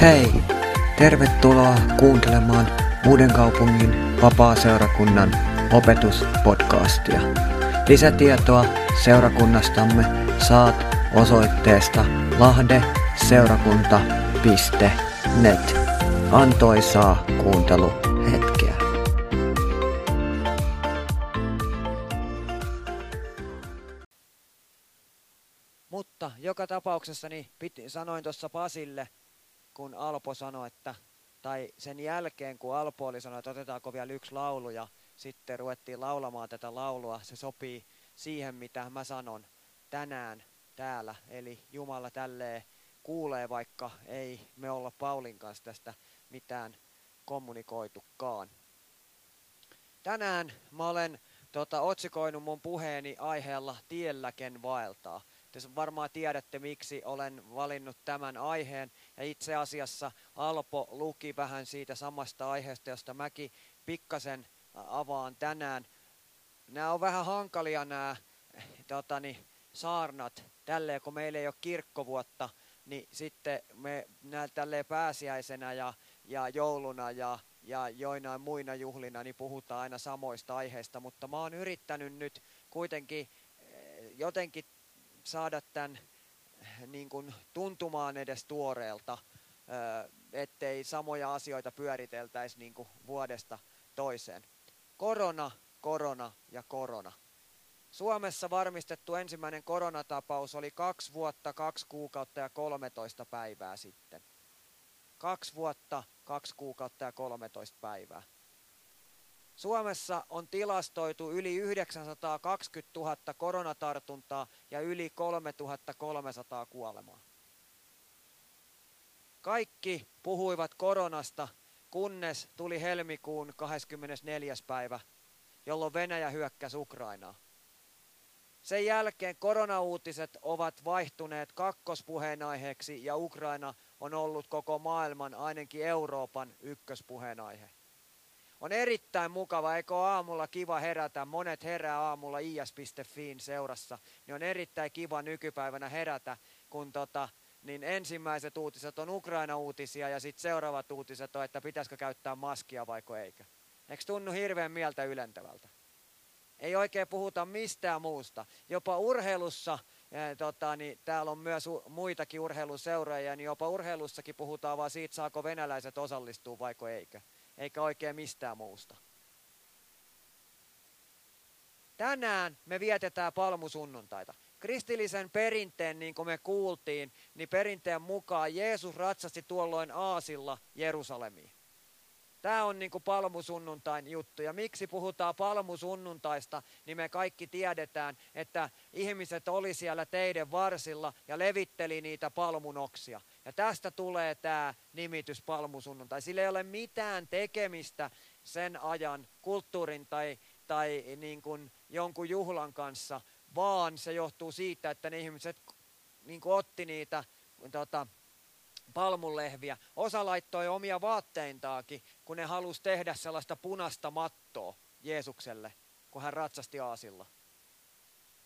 Hei! Tervetuloa kuuntelemaan Uuden kaupungin vapaa-seurakunnan opetuspodcastia. Lisätietoa seurakunnastamme saat osoitteesta lahdeseurakunta.net. Antoisaa kuunteluhetkeä. Mutta joka tapauksessa niin piti, sanoin tuossa Pasille, kun Alpo sanoi, että, tai sen jälkeen kun Alpo oli sanonut, että otetaanko vielä yksi laulu ja sitten ruvettiin laulamaan tätä laulua, se sopii siihen, mitä mä sanon tänään täällä. Eli Jumala tälleen kuulee, vaikka ei me olla Paulin kanssa tästä mitään kommunikoitukaan. Tänään mä olen tota, otsikoinut mun puheeni aiheella Tielläken vaeltaa. Te varmaan tiedätte, miksi olen valinnut tämän aiheen. Ja itse asiassa Alpo luki vähän siitä samasta aiheesta, josta mäkin pikkasen avaan tänään. Nämä on vähän hankalia nämä totani, saarnat, tälleen kun meillä ei ole kirkkovuotta, niin sitten me näin tälleen pääsiäisenä ja, ja jouluna ja, ja joinain muina juhlina niin puhutaan aina samoista aiheista, mutta mä oon yrittänyt nyt kuitenkin eh, jotenkin saada tämän niin kuin tuntumaan edes tuoreelta, eh, ettei samoja asioita pyöriteltäisi niin kuin vuodesta toiseen. Korona, korona ja korona. Suomessa varmistettu ensimmäinen koronatapaus oli kaksi vuotta, kaksi kuukautta ja 13 päivää sitten. Kaksi vuotta, kaksi kuukautta ja 13 päivää. Suomessa on tilastoitu yli 920 000 koronatartuntaa ja yli 3300 kuolemaa. Kaikki puhuivat koronasta, kunnes tuli helmikuun 24. päivä, jolloin Venäjä hyökkäsi Ukrainaa. Sen jälkeen koronauutiset ovat vaihtuneet kakkospuheenaiheeksi ja Ukraina on ollut koko maailman, ainakin Euroopan ykköspuheenaihe. On erittäin mukava, eikö aamulla kiva herätä, monet herää aamulla is.fiin seurassa, niin on erittäin kiva nykypäivänä herätä, kun tota, niin ensimmäiset uutiset on Ukraina-uutisia ja sitten seuraavat uutiset on, että pitäisikö käyttää maskia vaiko eikö. Eikö tunnu hirveän mieltä ylentävältä? Ei oikein puhuta mistään muusta. Jopa urheilussa, ja, tota, niin täällä on myös muitakin urheiluseuroja, niin jopa urheilussakin puhutaan vaan siitä, saako venäläiset osallistua vaiko eikö. Eikä oikein mistään muusta. Tänään me vietetään palmusunnuntaita. Kristillisen perinteen, niin kuin me kuultiin, niin perinteen mukaan Jeesus ratsasti tuolloin aasilla Jerusalemiin. Tämä on niin kuin palmusunnuntain juttu. Ja miksi puhutaan palmusunnuntaista, niin me kaikki tiedetään, että ihmiset oli siellä teiden varsilla ja levitteli niitä palmunoksia. Ja tästä tulee tämä nimitys palmusunnuntai. Sillä ei ole mitään tekemistä sen ajan kulttuurin tai, tai niin kuin jonkun juhlan kanssa, vaan se johtuu siitä, että ne ihmiset niin kuin otti niitä tota, palmunlehviä. Osa laittoi omia vaatteintaakin, kun ne halusi tehdä sellaista punasta mattoa Jeesukselle, kun hän ratsasti aasilla.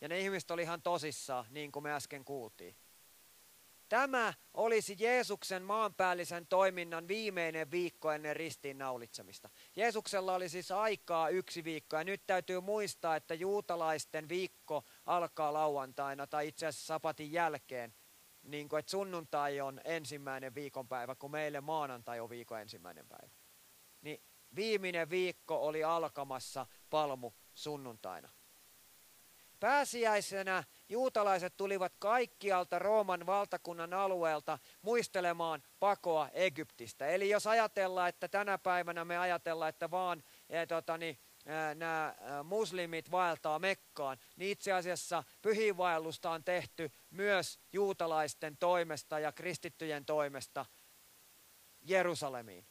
Ja ne ihmiset oli ihan tosissaan, niin kuin me äsken kuultiin. Tämä olisi Jeesuksen maanpäällisen toiminnan viimeinen viikko ennen ristiinnaulitsemista. Jeesuksella oli siis aikaa yksi viikko ja nyt täytyy muistaa, että juutalaisten viikko alkaa lauantaina tai itse asiassa sapatin jälkeen niin kuin, että sunnuntai on ensimmäinen viikonpäivä, kun meille maanantai on viikon ensimmäinen päivä. Niin viimeinen viikko oli alkamassa palmu sunnuntaina. Pääsiäisenä juutalaiset tulivat kaikkialta Rooman valtakunnan alueelta muistelemaan pakoa Egyptistä. Eli jos ajatellaan, että tänä päivänä me ajatellaan, että vaan ja, tota, niin, nämä muslimit vaeltaa Mekkaan, niin itse asiassa pyhiinvaellusta on tehty myös juutalaisten toimesta ja kristittyjen toimesta Jerusalemiin.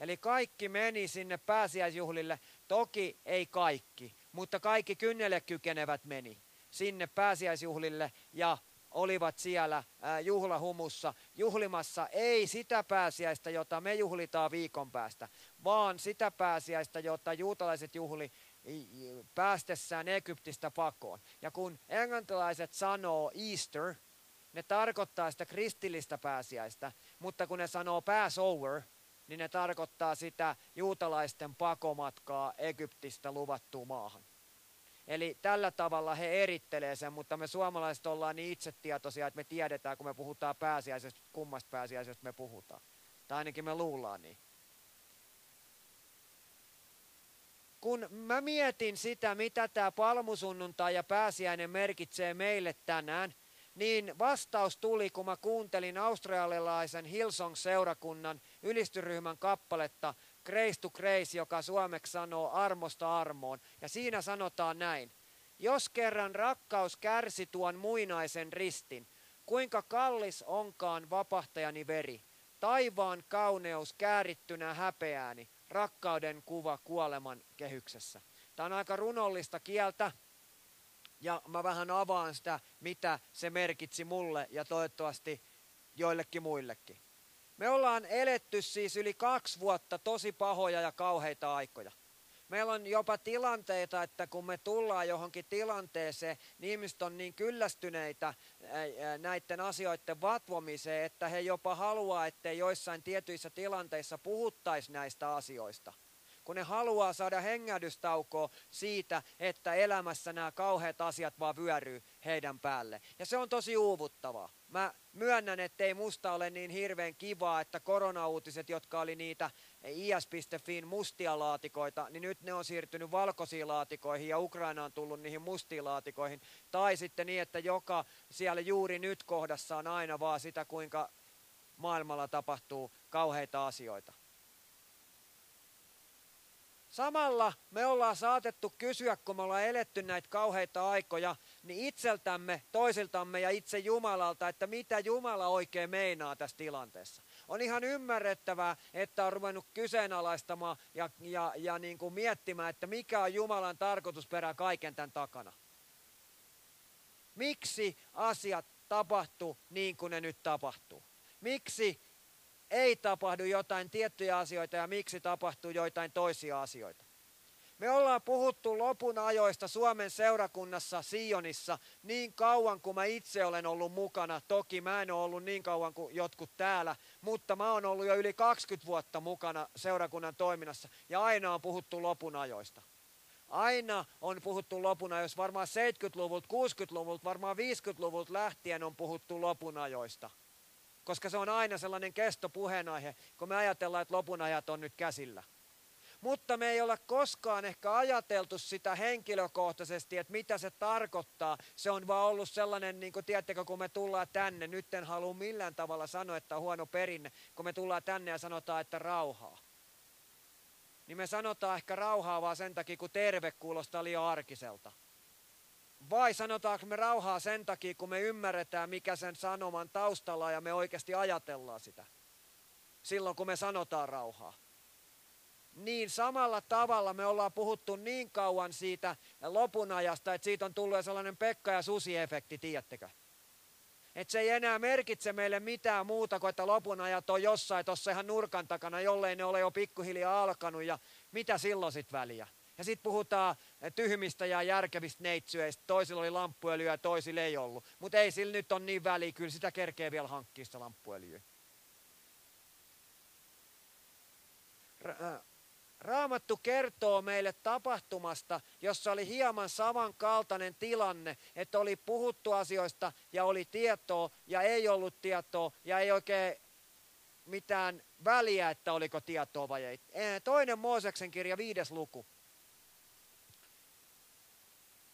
Eli kaikki meni sinne pääsiäisjuhlille, toki ei kaikki, mutta kaikki kynnelle kykenevät meni sinne pääsiäisjuhlille ja olivat siellä juhlahumussa juhlimassa ei sitä pääsiäistä, jota me juhlitaan viikon päästä, vaan sitä pääsiäistä, jota juutalaiset juhli päästessään Egyptistä pakoon. Ja kun englantilaiset sanoo Easter, ne tarkoittaa sitä kristillistä pääsiäistä, mutta kun ne sanoo Passover, niin ne tarkoittaa sitä juutalaisten pakomatkaa Egyptistä luvattuun maahan. Eli tällä tavalla he erittelee sen, mutta me suomalaiset ollaan niin itsetietoisia, että me tiedetään, kun me puhutaan pääsiäisestä, kummasta pääsiäisestä me puhutaan. Tai ainakin me luullaan niin. Kun mä mietin sitä, mitä tämä palmusunnuntai ja pääsiäinen merkitsee meille tänään, niin vastaus tuli, kun mä kuuntelin australialaisen Hillsong-seurakunnan ylistyryhmän kappaletta Grace to Grace, joka suomeksi sanoo armosta armoon. Ja siinä sanotaan näin. Jos kerran rakkaus kärsi tuon muinaisen ristin, kuinka kallis onkaan vapahtajani veri, taivaan kauneus käärittynä häpeääni, rakkauden kuva kuoleman kehyksessä. Tämä on aika runollista kieltä, ja mä vähän avaan sitä, mitä se merkitsi mulle ja toivottavasti joillekin muillekin. Me ollaan eletty siis yli kaksi vuotta tosi pahoja ja kauheita aikoja. Meillä on jopa tilanteita, että kun me tullaan johonkin tilanteeseen, niin ihmiset on niin kyllästyneitä näiden asioiden vatvomiseen, että he jopa haluaa, ettei joissain tietyissä tilanteissa puhuttaisi näistä asioista – kun ne haluaa saada hengähdystaukoa siitä, että elämässä nämä kauheat asiat vaan vyöryy heidän päälle. Ja se on tosi uuvuttavaa. Mä myönnän, että ei musta ole niin hirveän kivaa, että koronauutiset, jotka oli niitä is.fin mustia laatikoita, niin nyt ne on siirtynyt valkoisiin laatikoihin ja Ukraina on tullut niihin mustiin laatikoihin. Tai sitten niin, että joka siellä juuri nyt kohdassa on aina vaan sitä, kuinka maailmalla tapahtuu kauheita asioita. Samalla me ollaan saatettu kysyä, kun me ollaan eletty näitä kauheita aikoja, niin itseltämme, toisiltamme ja itse Jumalalta, että mitä Jumala oikein meinaa tässä tilanteessa. On ihan ymmärrettävää, että on ruvennut kyseenalaistamaan ja, ja, ja niin kuin miettimään, että mikä on Jumalan tarkoitusperä kaiken tämän takana. Miksi asiat tapahtuu niin kuin ne nyt tapahtuu? Miksi ei tapahdu jotain tiettyjä asioita ja miksi tapahtuu joitain toisia asioita. Me ollaan puhuttu lopun ajoista Suomen seurakunnassa Sionissa niin kauan kuin mä itse olen ollut mukana. Toki mä en ole ollut niin kauan kuin jotkut täällä, mutta mä oon ollut jo yli 20 vuotta mukana seurakunnan toiminnassa ja aina on puhuttu lopun ajoista. Aina on puhuttu lopun ajoista, varmaan 70-luvulta, 60-luvulta, varmaan 50-luvulta lähtien on puhuttu lopun ajoista – koska se on aina sellainen kestopuheenaihe, kun me ajatellaan, että lopun ajat on nyt käsillä. Mutta me ei ole koskaan ehkä ajateltu sitä henkilökohtaisesti, että mitä se tarkoittaa. Se on vaan ollut sellainen, niin kuin tiedättekö, kun me tullaan tänne, nyt en halua millään tavalla sanoa, että on huono perinne, kun me tullaan tänne ja sanotaan, että rauhaa. Niin me sanotaan ehkä rauhaa vaan sen takia, kun terve kuulostaa liian arkiselta. Vai sanotaanko me rauhaa sen takia, kun me ymmärretään, mikä sen sanoman taustalla ja me oikeasti ajatellaan sitä. Silloin, kun me sanotaan rauhaa. Niin samalla tavalla me ollaan puhuttu niin kauan siitä lopun ajasta, että siitä on tullut sellainen Pekka ja Susi-efekti, tiedättekö? Että se ei enää merkitse meille mitään muuta kuin, että lopun ajat on jossain tuossa ihan nurkan takana, jollei ne ole jo pikkuhiljaa alkanut ja mitä silloin sitten väliä. Ja sitten puhutaan tyhmistä ja järkevistä neitsyöistä. Toisilla oli lamppuöljyä ja toisilla ei ollut. Mutta ei sillä nyt on niin väliä, kyllä sitä kerkee vielä hankkia sitä lamppuöljyä. Raamattu kertoo meille tapahtumasta, jossa oli hieman samankaltainen tilanne, että oli puhuttu asioista ja oli tietoa ja ei ollut tietoa ja ei oikein mitään väliä, että oliko tietoa vai ei. Toinen Mooseksen kirja, viides luku.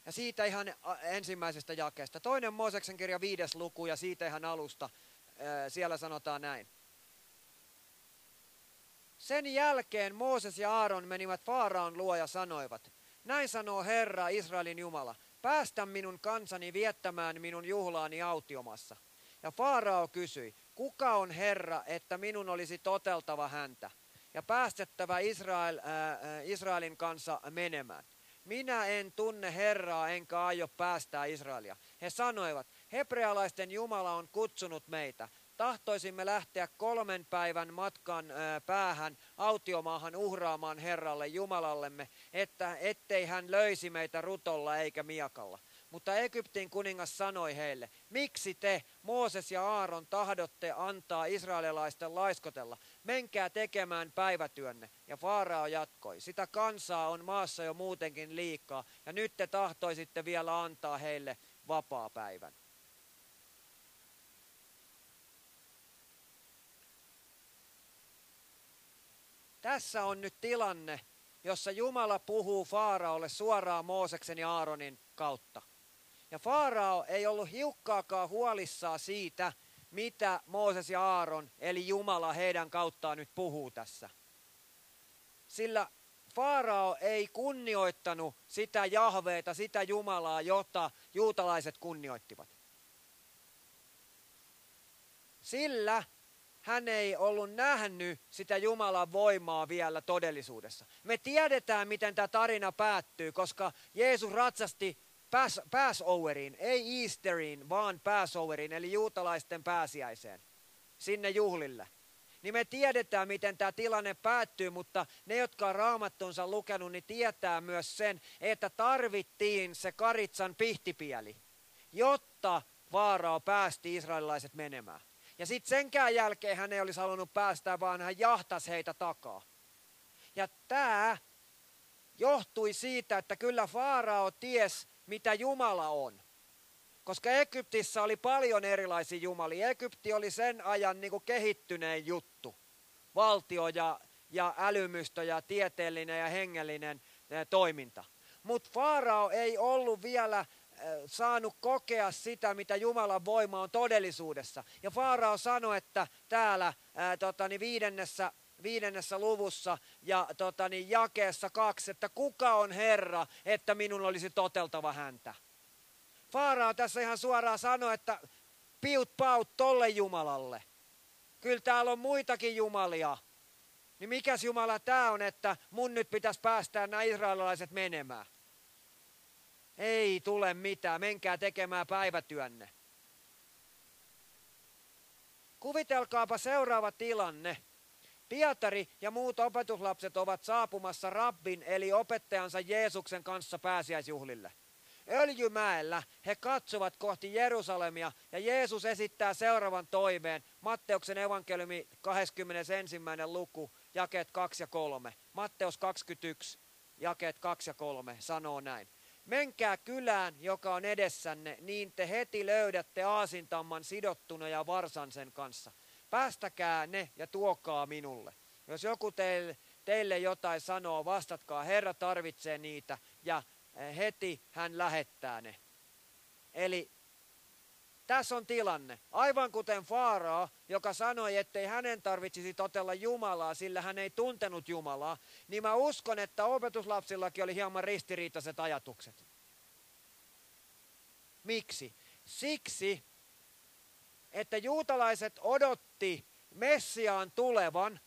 Ja siitä ihan ensimmäisestä jakeesta. Toinen Mooseksen kirja viides luku ja siitä ihan alusta. Siellä sanotaan näin. Sen jälkeen Mooses ja Aaron menivät Faaraan luo ja sanoivat, näin sanoo Herra Israelin Jumala, päästä minun kansani viettämään minun juhlaani autiomassa. Ja Faarao kysyi, kuka on Herra, että minun olisi toteltava häntä ja päästettävä Israel, äh, Israelin kanssa menemään. Minä en tunne Herraa enkä aio päästää Israelia. He sanoivat, hebrealaisten Jumala on kutsunut meitä. Tahtoisimme lähteä kolmen päivän matkan päähän autiomaahan uhraamaan Herralle Jumalallemme, että ettei hän löisi meitä rutolla eikä miakalla. Mutta Egyptin kuningas sanoi heille, miksi te, Mooses ja Aaron, tahdotte antaa israelilaisten laiskotella? Menkää tekemään päivätyönne. Ja Faarao jatkoi, sitä kansaa on maassa jo muutenkin liikaa, ja nyt te tahtoisitte vielä antaa heille vapaa päivän. Tässä on nyt tilanne, jossa Jumala puhuu Faaraolle suoraan Mooseksen ja Aaronin kautta. Ja Faarao ei ollut hiukkaakaan huolissaan siitä, mitä Mooses ja Aaron, eli Jumala heidän kauttaan nyt puhuu tässä. Sillä Faarao ei kunnioittanut sitä Jahveeta, sitä Jumalaa, jota juutalaiset kunnioittivat. Sillä hän ei ollut nähnyt sitä Jumalan voimaa vielä todellisuudessa. Me tiedetään, miten tämä tarina päättyy, koska Jeesus ratsasti pass, Passoveriin, ei Easteriin, vaan Passoveriin, eli juutalaisten pääsiäiseen, sinne juhlille. Niin me tiedetään, miten tämä tilanne päättyy, mutta ne, jotka on raamattunsa lukenut, niin tietää myös sen, että tarvittiin se karitsan pihtipieli, jotta Vaarao päästi israelilaiset menemään. Ja sitten senkään jälkeen hän ei olisi halunnut päästää, vaan hän jahtasi heitä takaa. Ja tämä johtui siitä, että kyllä Faarao ties, mitä Jumala on. Koska Egyptissä oli paljon erilaisia jumalia. Egypti oli sen ajan niin kuin kehittyneen juttu. Valtio ja, ja älymystö ja tieteellinen ja hengellinen toiminta. Mutta Faarao ei ollut vielä saanut kokea sitä, mitä Jumalan voima on todellisuudessa. Ja Faarao sanoi, että täällä ää, totani, viidennessä, viidennessä luvussa ja totani, jakeessa kaksi, että kuka on Herra, että minun olisi toteltava häntä. Faarao tässä ihan suoraan sanoi, että piut paut tolle Jumalalle. Kyllä täällä on muitakin jumalia. Niin mikäs Jumala tämä on, että mun nyt pitäisi päästää nämä israelilaiset menemään? Ei tule mitään, menkää tekemään päivätyönne. Kuvitelkaapa seuraava tilanne. Pietari ja muut opetuslapset ovat saapumassa rabbin eli opettajansa Jeesuksen kanssa pääsiäisjuhlille. Öljymäellä he katsovat kohti Jerusalemia ja Jeesus esittää seuraavan toiveen. Matteuksen evankeliumi 21. luku, jakeet 2 ja 3. Matteus 21, jakeet 2 ja 3 sanoo näin. Menkää kylään, joka on edessänne, niin te heti löydätte aasintamman sidottuna ja varsan sen kanssa. Päästäkää ne ja tuokaa minulle. Jos joku teille, teille jotain sanoo, vastatkaa, Herra tarvitsee niitä ja eh, heti hän lähettää ne. Eli tässä on tilanne. Aivan kuten Faaraa, joka sanoi, ettei hänen tarvitsisi totella Jumalaa, sillä hän ei tuntenut Jumalaa, niin mä uskon, että opetuslapsillakin oli hieman ristiriitaiset ajatukset. Miksi? Siksi, että juutalaiset odotti Messiaan tulevan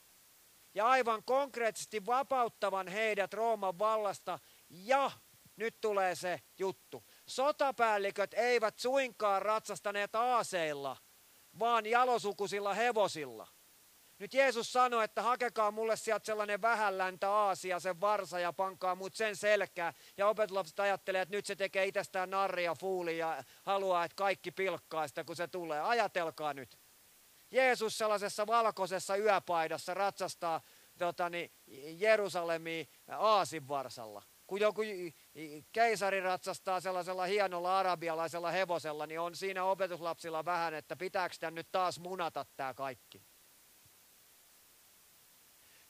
ja aivan konkreettisesti vapauttavan heidät Rooman vallasta ja nyt tulee se juttu sotapäälliköt eivät suinkaan ratsastaneet aaseilla, vaan jalosukusilla hevosilla. Nyt Jeesus sanoi, että hakekaa mulle sieltä sellainen vähänläntä aasia, sen varsa ja pankaa mut sen selkää. Ja opetuslapset ajattelee, että nyt se tekee itsestään narria fuuli ja haluaa, että kaikki pilkkaa sitä, kun se tulee. Ajatelkaa nyt. Jeesus sellaisessa valkoisessa yöpaidassa ratsastaa totani, Jerusalemiin aasin varsalla kun joku keisari ratsastaa sellaisella hienolla arabialaisella hevosella, niin on siinä opetuslapsilla vähän, että pitääkö tämän nyt taas munata tämä kaikki.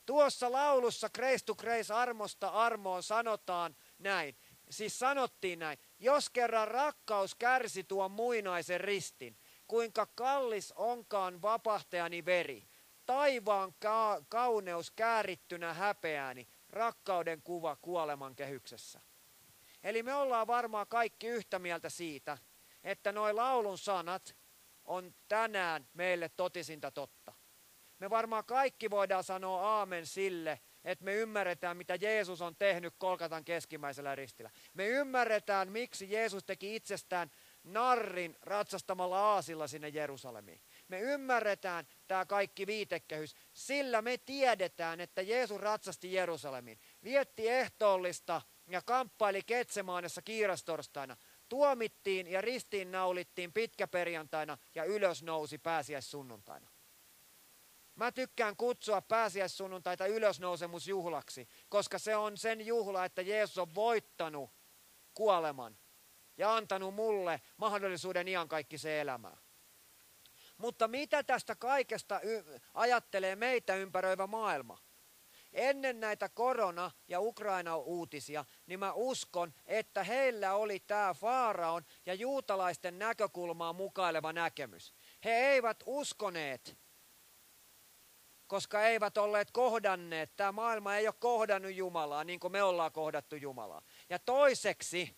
Tuossa laulussa Grace to Grace armosta armoon sanotaan näin. Siis sanottiin näin. Jos kerran rakkaus kärsi tuon muinaisen ristin, kuinka kallis onkaan vapahtajani veri. Taivaan ka- kauneus käärittynä häpeääni, rakkauden kuva kuoleman kehyksessä. Eli me ollaan varmaan kaikki yhtä mieltä siitä, että noin laulun sanat on tänään meille totisinta totta. Me varmaan kaikki voidaan sanoa aamen sille, että me ymmärretään, mitä Jeesus on tehnyt Kolkatan keskimmäisellä ristillä. Me ymmärretään, miksi Jeesus teki itsestään narrin ratsastamalla aasilla sinne Jerusalemiin. Me ymmärretään tämä kaikki viitekehys, sillä me tiedetään, että Jeesus ratsasti Jerusalemiin. Vietti ehtoollista ja kamppaili Ketsemaanessa kiirastorstaina. tuomittiin ja ristiin naulittiin pitkäperjantaina ja ylös nousi pääsiäissunnuntaina. Mä tykkään kutsua pääsiäissunnuntaita ylösnousemusjuhlaksi, koska se on sen juhla, että Jeesus on voittanut kuoleman ja antanut mulle mahdollisuuden se elämää. Mutta mitä tästä kaikesta ajattelee meitä ympäröivä maailma? Ennen näitä korona- ja Ukraina-uutisia, niin mä uskon, että heillä oli tämä Faaraon ja juutalaisten näkökulmaa mukaileva näkemys. He eivät uskoneet, koska eivät olleet kohdanneet. Tämä maailma ei ole kohdannut Jumalaa niin kuin me ollaan kohdattu Jumalaa. Ja toiseksi,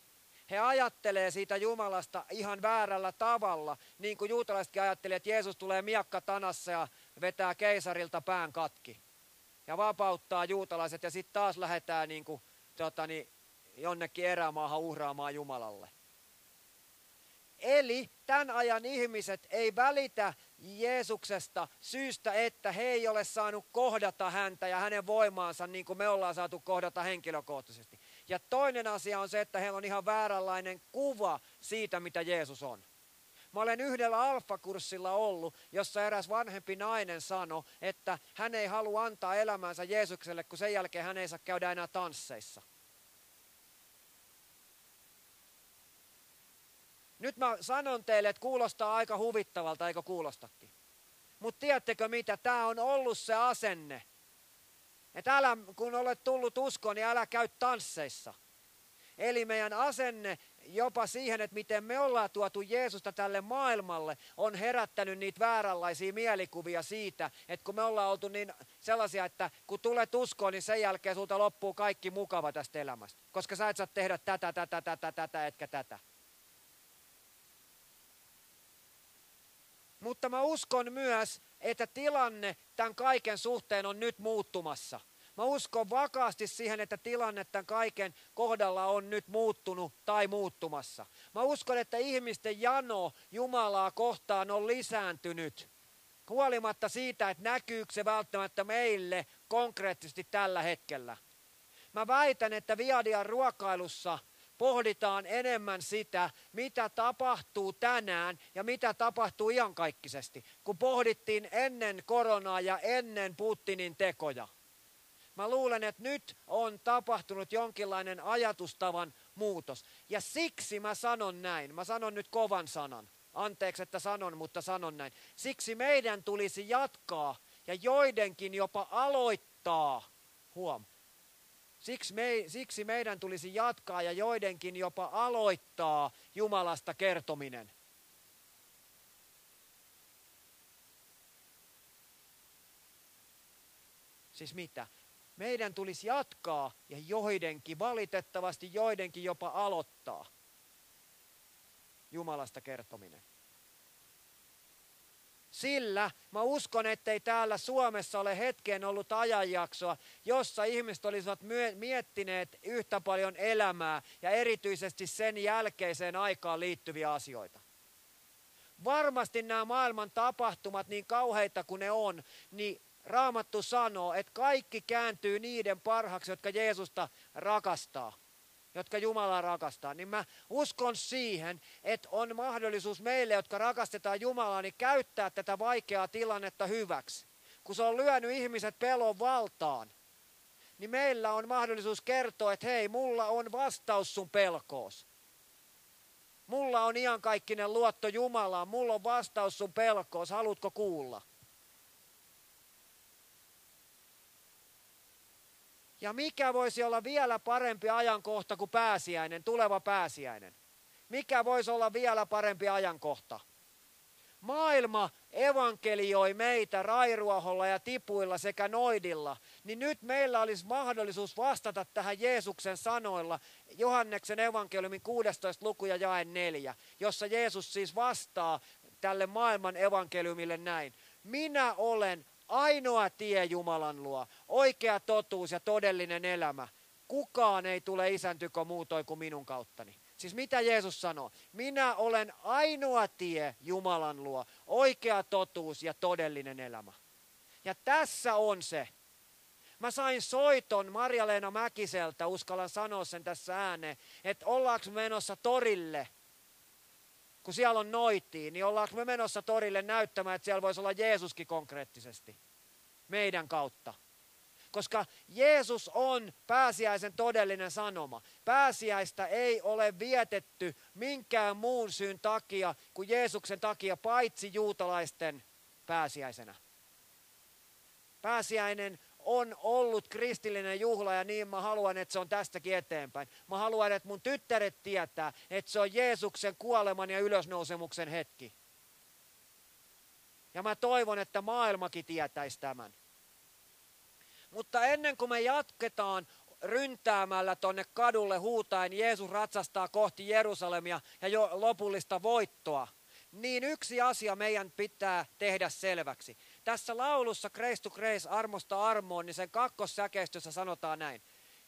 he ajattelee siitä Jumalasta ihan väärällä tavalla, niin kuin juutalaisetkin ajattelee, että Jeesus tulee miakka tanassa ja vetää keisarilta pään katki. Ja vapauttaa juutalaiset ja sitten taas lähdetään niin kuin, tota, niin, jonnekin erämaahan uhraamaan Jumalalle. Eli tämän ajan ihmiset ei välitä Jeesuksesta syystä, että he ei ole saanut kohdata häntä ja hänen voimaansa niin kuin me ollaan saatu kohdata henkilökohtaisesti. Ja toinen asia on se, että heillä on ihan vääränlainen kuva siitä, mitä Jeesus on. Mä olen yhdellä alfakurssilla ollut, jossa eräs vanhempi nainen sanoi, että hän ei halua antaa elämänsä Jeesukselle, kun sen jälkeen hän ei saa käydä enää tansseissa. Nyt mä sanon teille, että kuulostaa aika huvittavalta, eikö kuulostakin? Mutta tiedättekö mitä? Tämä on ollut se asenne. Että älä, kun olet tullut uskoon, niin älä käy tansseissa. Eli meidän asenne jopa siihen, että miten me ollaan tuotu Jeesusta tälle maailmalle, on herättänyt niitä vääränlaisia mielikuvia siitä, että kun me ollaan oltu niin sellaisia, että kun tulet uskoon, niin sen jälkeen sulta loppuu kaikki mukava tästä elämästä. Koska sä et saa tehdä tätä, tätä, tätä, tätä, etkä tätä. Mutta mä uskon myös, että tilanne tämän kaiken suhteen on nyt muuttumassa. Mä uskon vakaasti siihen, että tilanne tämän kaiken kohdalla on nyt muuttunut tai muuttumassa. Mä uskon, että ihmisten jano Jumalaa kohtaan on lisääntynyt. Huolimatta siitä, että näkyykö se välttämättä meille konkreettisesti tällä hetkellä. Mä väitän, että Viadian ruokailussa – pohditaan enemmän sitä, mitä tapahtuu tänään ja mitä tapahtuu iankaikkisesti, kun pohdittiin ennen koronaa ja ennen Putinin tekoja. Mä luulen, että nyt on tapahtunut jonkinlainen ajatustavan muutos. Ja siksi mä sanon näin. Mä sanon nyt kovan sanan. Anteeksi, että sanon, mutta sanon näin. Siksi meidän tulisi jatkaa ja joidenkin jopa aloittaa, huom, Siksi, me, siksi meidän tulisi jatkaa ja joidenkin jopa aloittaa Jumalasta kertominen. Siis mitä? Meidän tulisi jatkaa ja joidenkin, valitettavasti joidenkin jopa aloittaa Jumalasta kertominen. Sillä mä uskon, ettei täällä Suomessa ole hetkeen ollut ajanjaksoa, jossa ihmiset olisivat miettineet yhtä paljon elämää ja erityisesti sen jälkeiseen aikaan liittyviä asioita. Varmasti nämä maailman tapahtumat, niin kauheita kuin ne on, niin Raamattu sanoo, että kaikki kääntyy niiden parhaaksi, jotka Jeesusta rakastaa jotka Jumala rakastaa, niin mä uskon siihen, että on mahdollisuus meille, jotka rakastetaan Jumalaa, niin käyttää tätä vaikeaa tilannetta hyväksi. Kun se on lyönyt ihmiset pelon valtaan, niin meillä on mahdollisuus kertoa, että hei, mulla on vastaus sun pelkoos. Mulla on iankaikkinen luotto Jumalaan, mulla on vastaus sun pelkoos, haluatko kuulla? Ja mikä voisi olla vielä parempi ajankohta kuin pääsiäinen, tuleva pääsiäinen? Mikä voisi olla vielä parempi ajankohta? Maailma evankelioi meitä rairuoholla ja tipuilla sekä noidilla, niin nyt meillä olisi mahdollisuus vastata tähän Jeesuksen sanoilla Johanneksen evankeliumin 16 luku ja jae 4, jossa Jeesus siis vastaa tälle maailman evankeliumille näin. Minä olen Ainoa tie Jumalan luo, oikea totuus ja todellinen elämä. Kukaan ei tule isäntyko muutoin kuin minun kauttani. Siis mitä Jeesus sanoo? Minä olen ainoa tie Jumalan luo, oikea totuus ja todellinen elämä. Ja tässä on se. Mä sain soiton Marja-Leena Mäkiseltä, uskallan sanoa sen tässä ääneen, että ollaanko menossa torille kun siellä on noitiin, niin ollaanko me menossa torille näyttämään, että siellä voisi olla Jeesuskin konkreettisesti meidän kautta. Koska Jeesus on pääsiäisen todellinen sanoma. Pääsiäistä ei ole vietetty minkään muun syyn takia kuin Jeesuksen takia, paitsi juutalaisten pääsiäisenä. Pääsiäinen on ollut kristillinen juhla ja niin mä haluan, että se on tästäkin eteenpäin. Mä haluan, että mun tyttäret tietää, että se on Jeesuksen kuoleman ja ylösnousemuksen hetki. Ja mä toivon, että maailmakin tietäisi tämän. Mutta ennen kuin me jatketaan ryntäämällä tonne kadulle huutaen, Jeesus ratsastaa kohti Jerusalemia ja jo lopullista voittoa, niin yksi asia meidän pitää tehdä selväksi. Tässä laulussa Grace to Grace, armosta armoon, niin sen kakkossäkeistössä sanotaan näin.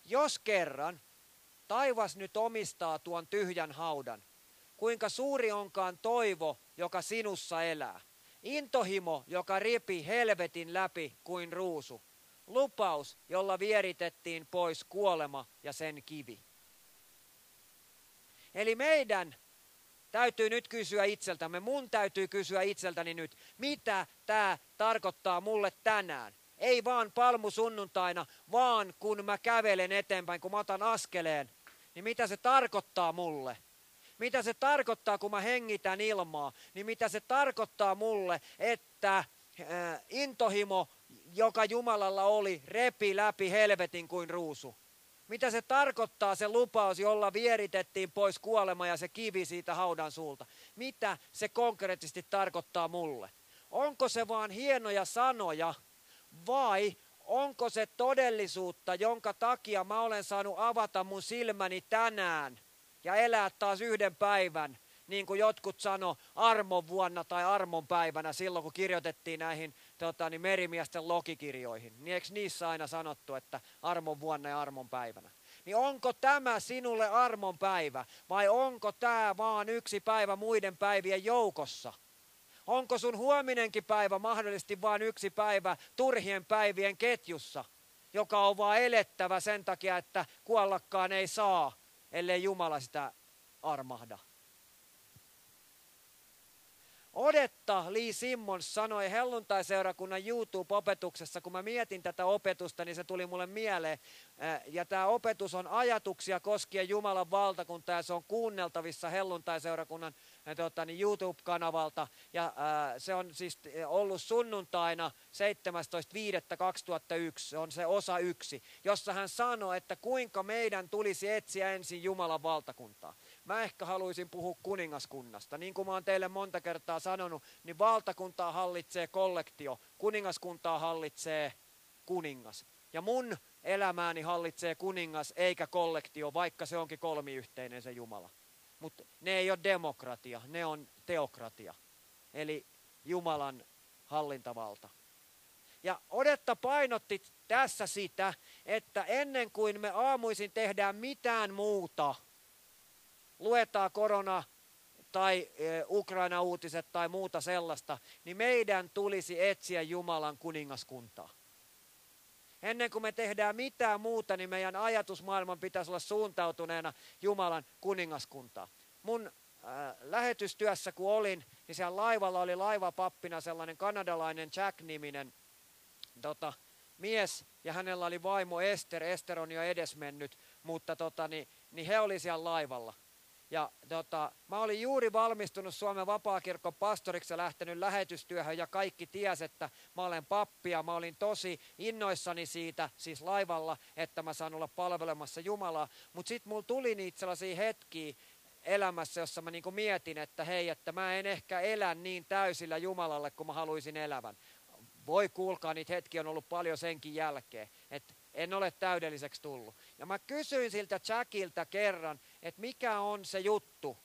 Jos kerran taivas nyt omistaa tuon tyhjän haudan, kuinka suuri onkaan toivo, joka sinussa elää. Intohimo, joka ripi helvetin läpi kuin ruusu. Lupaus, jolla vieritettiin pois kuolema ja sen kivi. Eli meidän täytyy nyt kysyä itseltämme, mun täytyy kysyä itseltäni nyt, mitä tämä tarkoittaa mulle tänään. Ei vaan palmusunnuntaina, vaan kun mä kävelen eteenpäin, kun mä otan askeleen, niin mitä se tarkoittaa mulle? Mitä se tarkoittaa, kun mä hengitän ilmaa? Niin mitä se tarkoittaa mulle, että äh, intohimo, joka Jumalalla oli, repi läpi helvetin kuin ruusu? Mitä se tarkoittaa se lupaus, jolla vieritettiin pois kuolema ja se kivi siitä haudan suulta? Mitä se konkreettisesti tarkoittaa mulle? Onko se vaan hienoja sanoja vai onko se todellisuutta, jonka takia mä olen saanut avata mun silmäni tänään ja elää taas yhden päivän, niin kuin jotkut sano armon vuonna tai armon päivänä silloin, kun kirjoitettiin näihin tota, niin merimiesten logikirjoihin. Niin eikö niissä aina sanottu, että armon vuonna ja armon päivänä? Niin onko tämä sinulle armon päivä vai onko tämä vaan yksi päivä muiden päivien joukossa? Onko sun huominenkin päivä mahdollisesti vain yksi päivä turhien päivien ketjussa, joka on vaan elettävä sen takia, että kuollakaan ei saa, ellei Jumala sitä armahda? Odetta Lee Simmons sanoi helluntai-seurakunnan YouTube-opetuksessa, kun mä mietin tätä opetusta, niin se tuli mulle mieleen. Ja tämä opetus on ajatuksia koskien Jumalan valtakuntaa ja se on kuunneltavissa helluntai-seurakunnan tota, niin YouTube-kanavalta. Ja äh, se on siis ollut sunnuntaina 17.5.2001, se on se osa yksi, jossa hän sanoi, että kuinka meidän tulisi etsiä ensin Jumalan valtakuntaa. Mä ehkä haluaisin puhua kuningaskunnasta. Niin kuin mä oon teille monta kertaa sanonut, niin valtakuntaa hallitsee kollektio, kuningaskuntaa hallitsee kuningas. Ja mun elämääni hallitsee kuningas eikä kollektio, vaikka se onkin kolmiyhteinen se Jumala. Mutta ne ei ole demokratia, ne on teokratia. Eli Jumalan hallintavalta. Ja Odetta painotti tässä sitä, että ennen kuin me aamuisin tehdään mitään muuta – luetaan korona tai e, Ukraina-uutiset tai muuta sellaista, niin meidän tulisi etsiä Jumalan kuningaskuntaa. Ennen kuin me tehdään mitään muuta, niin meidän ajatusmaailman pitäisi olla suuntautuneena Jumalan kuningaskuntaa. Mun äh, lähetystyössä kun olin, niin siellä laivalla oli laivapappina sellainen kanadalainen Jack-niminen tota, mies, ja hänellä oli vaimo Ester. Ester on jo edesmennyt, mutta tota, niin, niin he oli siellä laivalla. Ja tota, mä olin juuri valmistunut Suomen vapaakirkon pastoriksi ja lähtenyt lähetystyöhön ja kaikki ties, että mä olen pappi ja mä olin tosi innoissani siitä, siis laivalla, että mä saan olla palvelemassa Jumalaa. Mutta sitten mulla tuli niitä sellaisia hetkiä elämässä, jossa mä niinku mietin, että hei, että mä en ehkä elä niin täysillä Jumalalle kuin mä haluaisin elävän. Voi kuulkaa, niitä hetkiä on ollut paljon senkin jälkeen, että en ole täydelliseksi tullut. Ja mä kysyin siltä Jackilta kerran, että mikä on se juttu.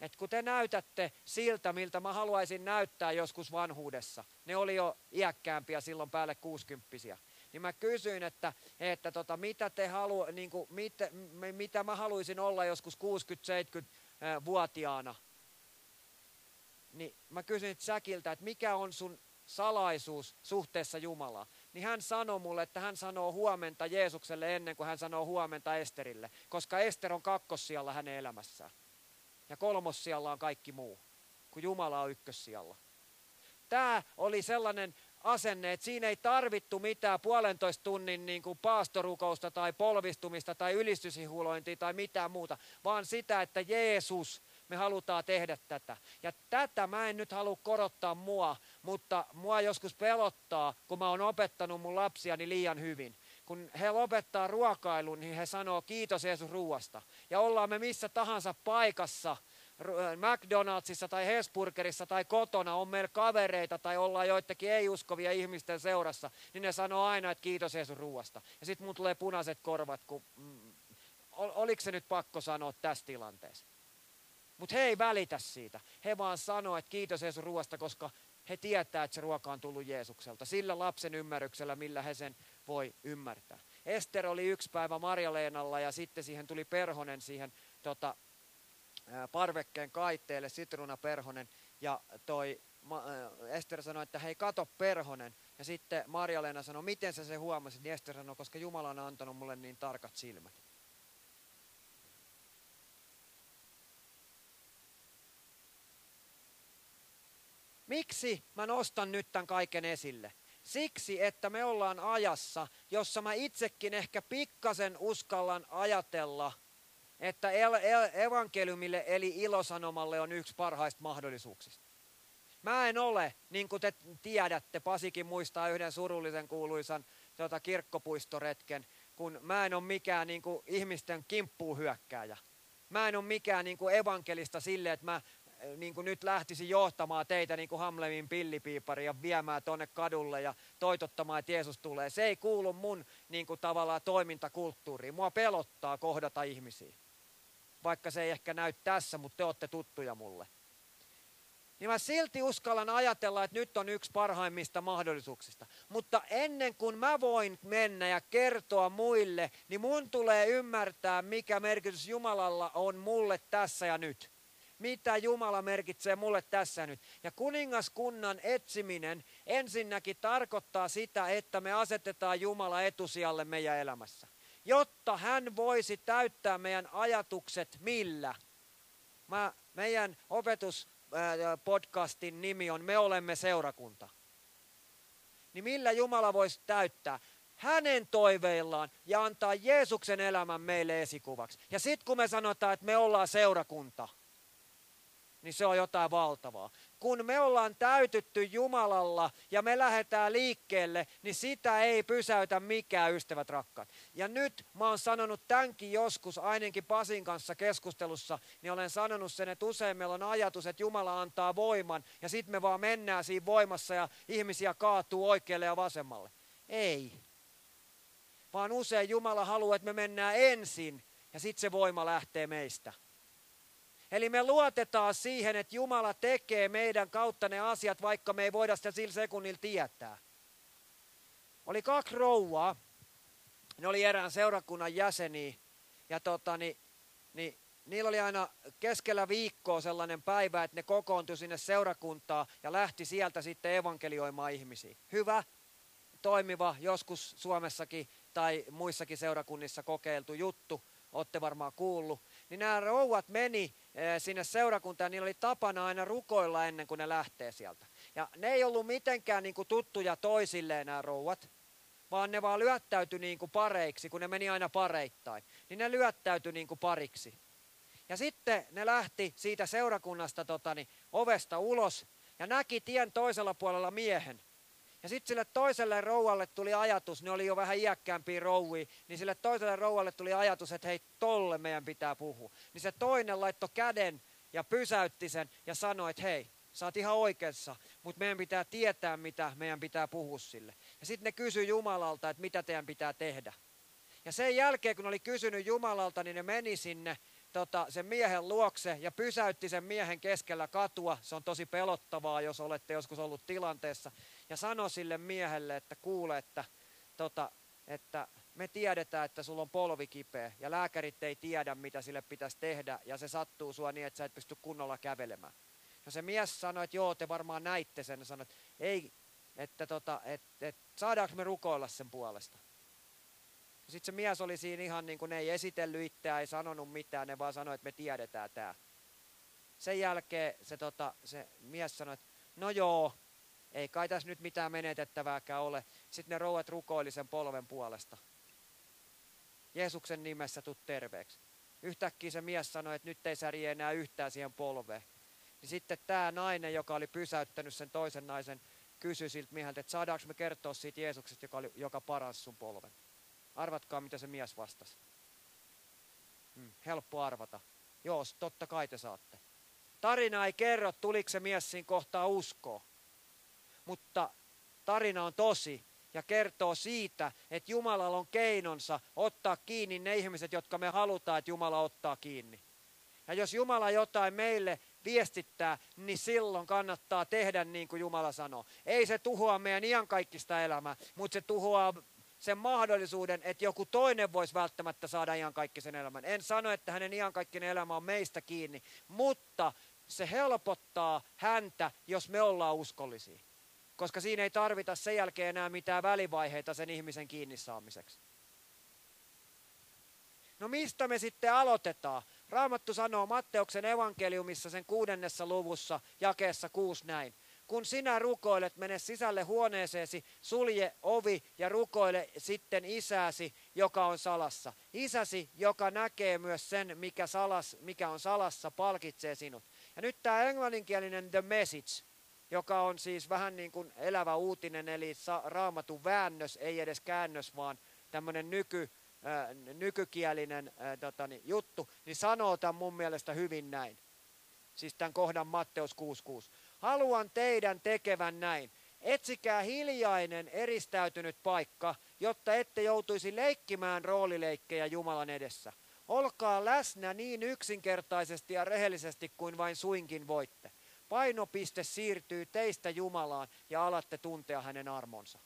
Että kun te näytätte siltä, miltä mä haluaisin näyttää joskus vanhuudessa, ne oli jo iäkkäämpiä silloin päälle kuusikymppisiä, niin mä kysyin, että, että tota, mitä, te halu, niin kuin, mitä, mitä mä haluaisin olla joskus 60-70-vuotiaana. Niin mä kysyin Säkiltä, että mikä on sun salaisuus suhteessa Jumalaan niin hän sanoi mulle, että hän sanoo huomenta Jeesukselle ennen kuin hän sanoo huomenta Esterille, koska Ester on kakkossijalla hänen elämässään. ja kolmossijalla on kaikki muu, kun Jumala on ykkössijalla. Tämä oli sellainen asenne, että siinä ei tarvittu mitään puolentoista tunnin niin kuin paastorukousta tai polvistumista tai ylistyshihulointia tai mitään muuta, vaan sitä, että Jeesus, me halutaan tehdä tätä. Ja tätä mä en nyt halua korottaa mua, mutta mua joskus pelottaa, kun mä oon opettanut mun lapsiani liian hyvin. Kun he lopettaa ruokailun, niin he sanoo kiitos Jeesus ruuasta. Ja ollaan me missä tahansa paikassa – McDonaldsissa tai Hesburgerissa tai kotona on meillä kavereita tai ollaan joidenkin ei-uskovia ihmisten seurassa, niin ne sanoo aina, että kiitos Jeesus ruuasta. Ja sitten mun tulee punaiset korvat, kun mm, oliko se nyt pakko sanoa tässä tilanteessa. Mutta he ei välitä siitä. He vaan sanoo, että kiitos Jeesus ruoasta, koska he tietää, että se ruoka on tullut Jeesukselta. Sillä lapsen ymmärryksellä, millä he sen voi ymmärtää. Ester oli yksi päivä Marja-Leenalla ja sitten siihen tuli Perhonen siihen tota, parvekkeen kaitteelle, Sitruuna Perhonen, ja toi Ester sanoi, että hei kato Perhonen, ja sitten Marja-Leena sanoi, miten sä se huomasit, niin Ester sanoi, koska Jumala on antanut mulle niin tarkat silmät. Miksi mä nostan nyt tämän kaiken esille? Siksi, että me ollaan ajassa, jossa mä itsekin ehkä pikkasen uskallan ajatella, että evankeliumille eli ilosanomalle on yksi parhaista mahdollisuuksista. Mä en ole, niin kuin te tiedätte, Pasikin muistaa yhden surullisen kuuluisan tota, kirkkopuistoretken, kun mä en ole mikään niin kuin, ihmisten kimppuuhyökkääjä. Mä en ole mikään niin kuin, evankelista sille, että mä niin kuin nyt lähtisin johtamaan teitä niin kuin Hamlemin pillipiipari ja viemään tuonne kadulle ja toitottamaan, että Jeesus tulee. Se ei kuulu mun niin kuin, tavallaan toimintakulttuuriin. Mua pelottaa kohdata ihmisiä vaikka se ei ehkä näy tässä, mutta te olette tuttuja mulle. Niin mä silti uskallan ajatella, että nyt on yksi parhaimmista mahdollisuuksista. Mutta ennen kuin mä voin mennä ja kertoa muille, niin mun tulee ymmärtää, mikä merkitys Jumalalla on mulle tässä ja nyt. Mitä Jumala merkitsee mulle tässä nyt. Ja kuningaskunnan etsiminen ensinnäkin tarkoittaa sitä, että me asetetaan Jumala etusijalle meidän elämässä jotta hän voisi täyttää meidän ajatukset millä? Mä, meidän opetuspodcastin nimi on Me olemme seurakunta. Niin millä Jumala voisi täyttää? Hänen toiveillaan ja antaa Jeesuksen elämän meille esikuvaksi. Ja sitten kun me sanotaan, että me ollaan seurakunta, niin se on jotain valtavaa kun me ollaan täytytty Jumalalla ja me lähdetään liikkeelle, niin sitä ei pysäytä mikään, ystävät rakkaat. Ja nyt mä oon sanonut tämänkin joskus, ainakin Pasin kanssa keskustelussa, niin olen sanonut sen, että usein meillä on ajatus, että Jumala antaa voiman, ja sitten me vaan mennään siinä voimassa ja ihmisiä kaatuu oikealle ja vasemmalle. Ei. Vaan usein Jumala haluaa, että me mennään ensin, ja sitten se voima lähtee meistä. Eli me luotetaan siihen, että Jumala tekee meidän kautta ne asiat, vaikka me ei voida sitä sillä sekunnilla tietää. Oli kaksi rouvaa, ne oli erään seurakunnan jäseniä, ja tota, niin, niin, niillä oli aina keskellä viikkoa sellainen päivä, että ne kokoontui sinne seurakuntaa ja lähti sieltä sitten evankelioimaan ihmisiä. Hyvä, toimiva, joskus Suomessakin tai muissakin seurakunnissa kokeiltu juttu, olette varmaan kuullut. Niin nämä rouvat meni Eh, sinne seurakuntaan, niillä oli tapana aina rukoilla ennen kuin ne lähtee sieltä. Ja ne ei ollut mitenkään niin kuin tuttuja toisilleen nämä rouvat, vaan ne vaan lyöttäytyi niin kuin pareiksi, kun ne meni aina pareittain. Niin ne lyöttäytyi niin kuin pariksi. Ja sitten ne lähti siitä seurakunnasta totani, ovesta ulos ja näki tien toisella puolella miehen, ja sitten sille toiselle rouvalle tuli ajatus, ne oli jo vähän iäkkäämpiä rouvia, niin sille toiselle rouvalle tuli ajatus, että hei, tolle meidän pitää puhua. Niin se toinen laittoi käden ja pysäytti sen ja sanoi, että hei, sä oot ihan oikeassa, mutta meidän pitää tietää, mitä meidän pitää puhua sille. Ja sitten ne kysyi Jumalalta, että mitä teidän pitää tehdä. Ja sen jälkeen, kun oli kysynyt Jumalalta, niin ne meni sinne tota, sen miehen luokse ja pysäytti sen miehen keskellä katua. Se on tosi pelottavaa, jos olette joskus ollut tilanteessa. Ja sanoi sille miehelle, että kuule, että, tota, että me tiedetään, että sulla on polvi kipeä ja lääkärit ei tiedä, mitä sille pitäisi tehdä ja se sattuu sua niin, että sä et pysty kunnolla kävelemään. No se mies sanoi, että joo, te varmaan näitte sen. Ja sanoi, että ei, että tota, et, et, saadaanko me rukoilla sen puolesta. Sitten se mies oli siinä ihan niin kuin ne ei esitellyt itseään, ei sanonut mitään, ne vaan sanoi, että me tiedetään tämä. sen jälkeen se, tota, se mies sanoi, että no joo, ei kai tässä nyt mitään menetettävääkään ole. Sitten ne rouvat rukoili sen polven puolesta. Jeesuksen nimessä tuu terveeksi. Yhtäkkiä se mies sanoi, että nyt ei säri enää yhtään siihen polveen. Niin sitten tämä nainen, joka oli pysäyttänyt sen toisen naisen, kysyi siltä mieheltä, että saadaanko me kertoa siitä Jeesuksesta, joka, oli, joka paransi sun polven. Arvatkaa, mitä se mies vastasi. Hmm, helppo arvata. Joo, totta kai te saatte. Tarina ei kerro, tuliko se mies siinä kohtaa uskoa. Mutta tarina on tosi ja kertoo siitä, että Jumalalla on keinonsa ottaa kiinni ne ihmiset, jotka me halutaan, että Jumala ottaa kiinni. Ja jos Jumala jotain meille viestittää, niin silloin kannattaa tehdä niin kuin Jumala sanoo. Ei se tuhoa meidän iankaikkista elämää, mutta se tuhoaa sen mahdollisuuden, että joku toinen voisi välttämättä saada iankaikkisen elämän. En sano, että hänen iankaikkinen elämä on meistä kiinni, mutta se helpottaa häntä, jos me ollaan uskollisia. Koska siinä ei tarvita sen jälkeen enää mitään välivaiheita sen ihmisen kiinni saamiseksi. No mistä me sitten aloitetaan? Raamattu sanoo Matteuksen evankeliumissa sen kuudennessa luvussa jakeessa kuusi näin. Kun sinä rukoilet, mene sisälle huoneeseesi, sulje ovi ja rukoile sitten isäsi, joka on salassa. Isäsi, joka näkee myös sen, mikä, salas, mikä on salassa, palkitsee sinut. Ja nyt tämä englanninkielinen The Message, joka on siis vähän niin kuin elävä uutinen, eli raamatun väännös, ei edes käännös, vaan tämmöinen nyky, ää, nykykielinen ää, totani, juttu, niin sanoo tämän mun mielestä hyvin näin. Siis tämän kohdan Matteus 6.6. Haluan teidän tekevän näin. Etsikää hiljainen, eristäytynyt paikka, jotta ette joutuisi leikkimään roolileikkejä Jumalan edessä. Olkaa läsnä niin yksinkertaisesti ja rehellisesti kuin vain suinkin voitte. Painopiste siirtyy teistä Jumalaan ja alatte tuntea hänen armonsa.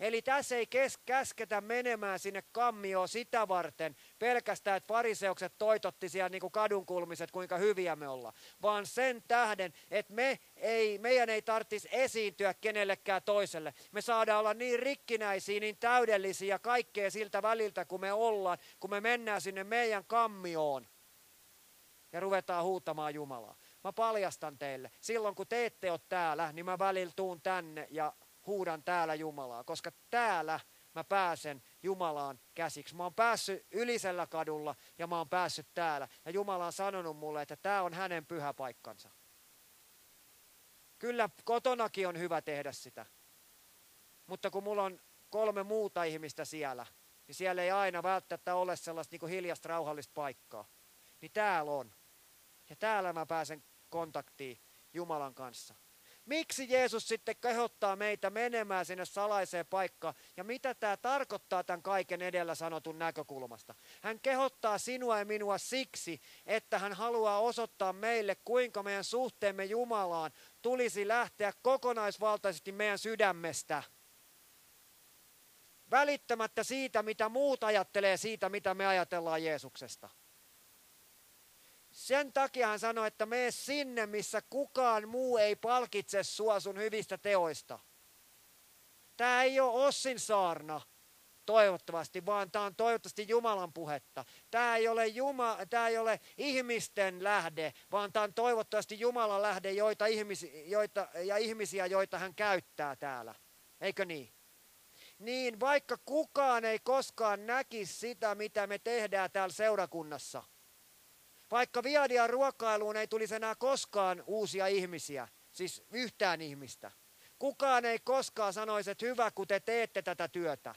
Eli tässä ei kes- käsketä menemään sinne kammioon sitä varten pelkästään, että fariseukset toitotti siellä niin kuin kadunkulmiset, kuinka hyviä me ollaan. Vaan sen tähden, että me ei, meidän ei tarvitsisi esiintyä kenellekään toiselle. Me saadaan olla niin rikkinäisiä, niin täydellisiä kaikkea siltä väliltä, kun me ollaan, kun me mennään sinne meidän kammioon ja ruvetaan huutamaan Jumalaa. Mä paljastan teille, silloin kun te ette ole täällä, niin mä välillä tuun tänne ja huudan täällä Jumalaa, koska täällä mä pääsen Jumalaan käsiksi. Mä oon päässyt Ylisellä kadulla ja mä oon päässyt täällä. Ja Jumala on sanonut mulle, että tämä on hänen pyhä paikkansa. Kyllä kotonakin on hyvä tehdä sitä. Mutta kun mulla on kolme muuta ihmistä siellä, niin siellä ei aina välttämättä ole sellaista niin hiljasta rauhallista paikkaa. Niin täällä on. Ja täällä mä pääsen kontaktiin Jumalan kanssa. Miksi Jeesus sitten kehottaa meitä menemään sinne salaiseen paikkaan ja mitä tämä tarkoittaa tämän kaiken edellä sanotun näkökulmasta? Hän kehottaa sinua ja minua siksi, että hän haluaa osoittaa meille, kuinka meidän suhteemme Jumalaan tulisi lähteä kokonaisvaltaisesti meidän sydämestä. Välittämättä siitä, mitä muut ajattelee siitä, mitä me ajatellaan Jeesuksesta. Sen takia hän sanoi, että mene sinne, missä kukaan muu ei palkitse sua sun hyvistä teoista. Tämä ei ole Ossin saarna, toivottavasti, vaan tämä on toivottavasti Jumalan puhetta. Tämä ei, ole Juma, tämä ei ole ihmisten lähde, vaan tämä on toivottavasti Jumalan lähde joita ihmisi, joita, ja ihmisiä, joita hän käyttää täällä. Eikö niin? Niin vaikka kukaan ei koskaan näkisi sitä, mitä me tehdään täällä seurakunnassa – vaikka Viadian ruokailuun ei tulisi enää koskaan uusia ihmisiä, siis yhtään ihmistä. Kukaan ei koskaan sanoisi, että hyvä, kun te teette tätä työtä.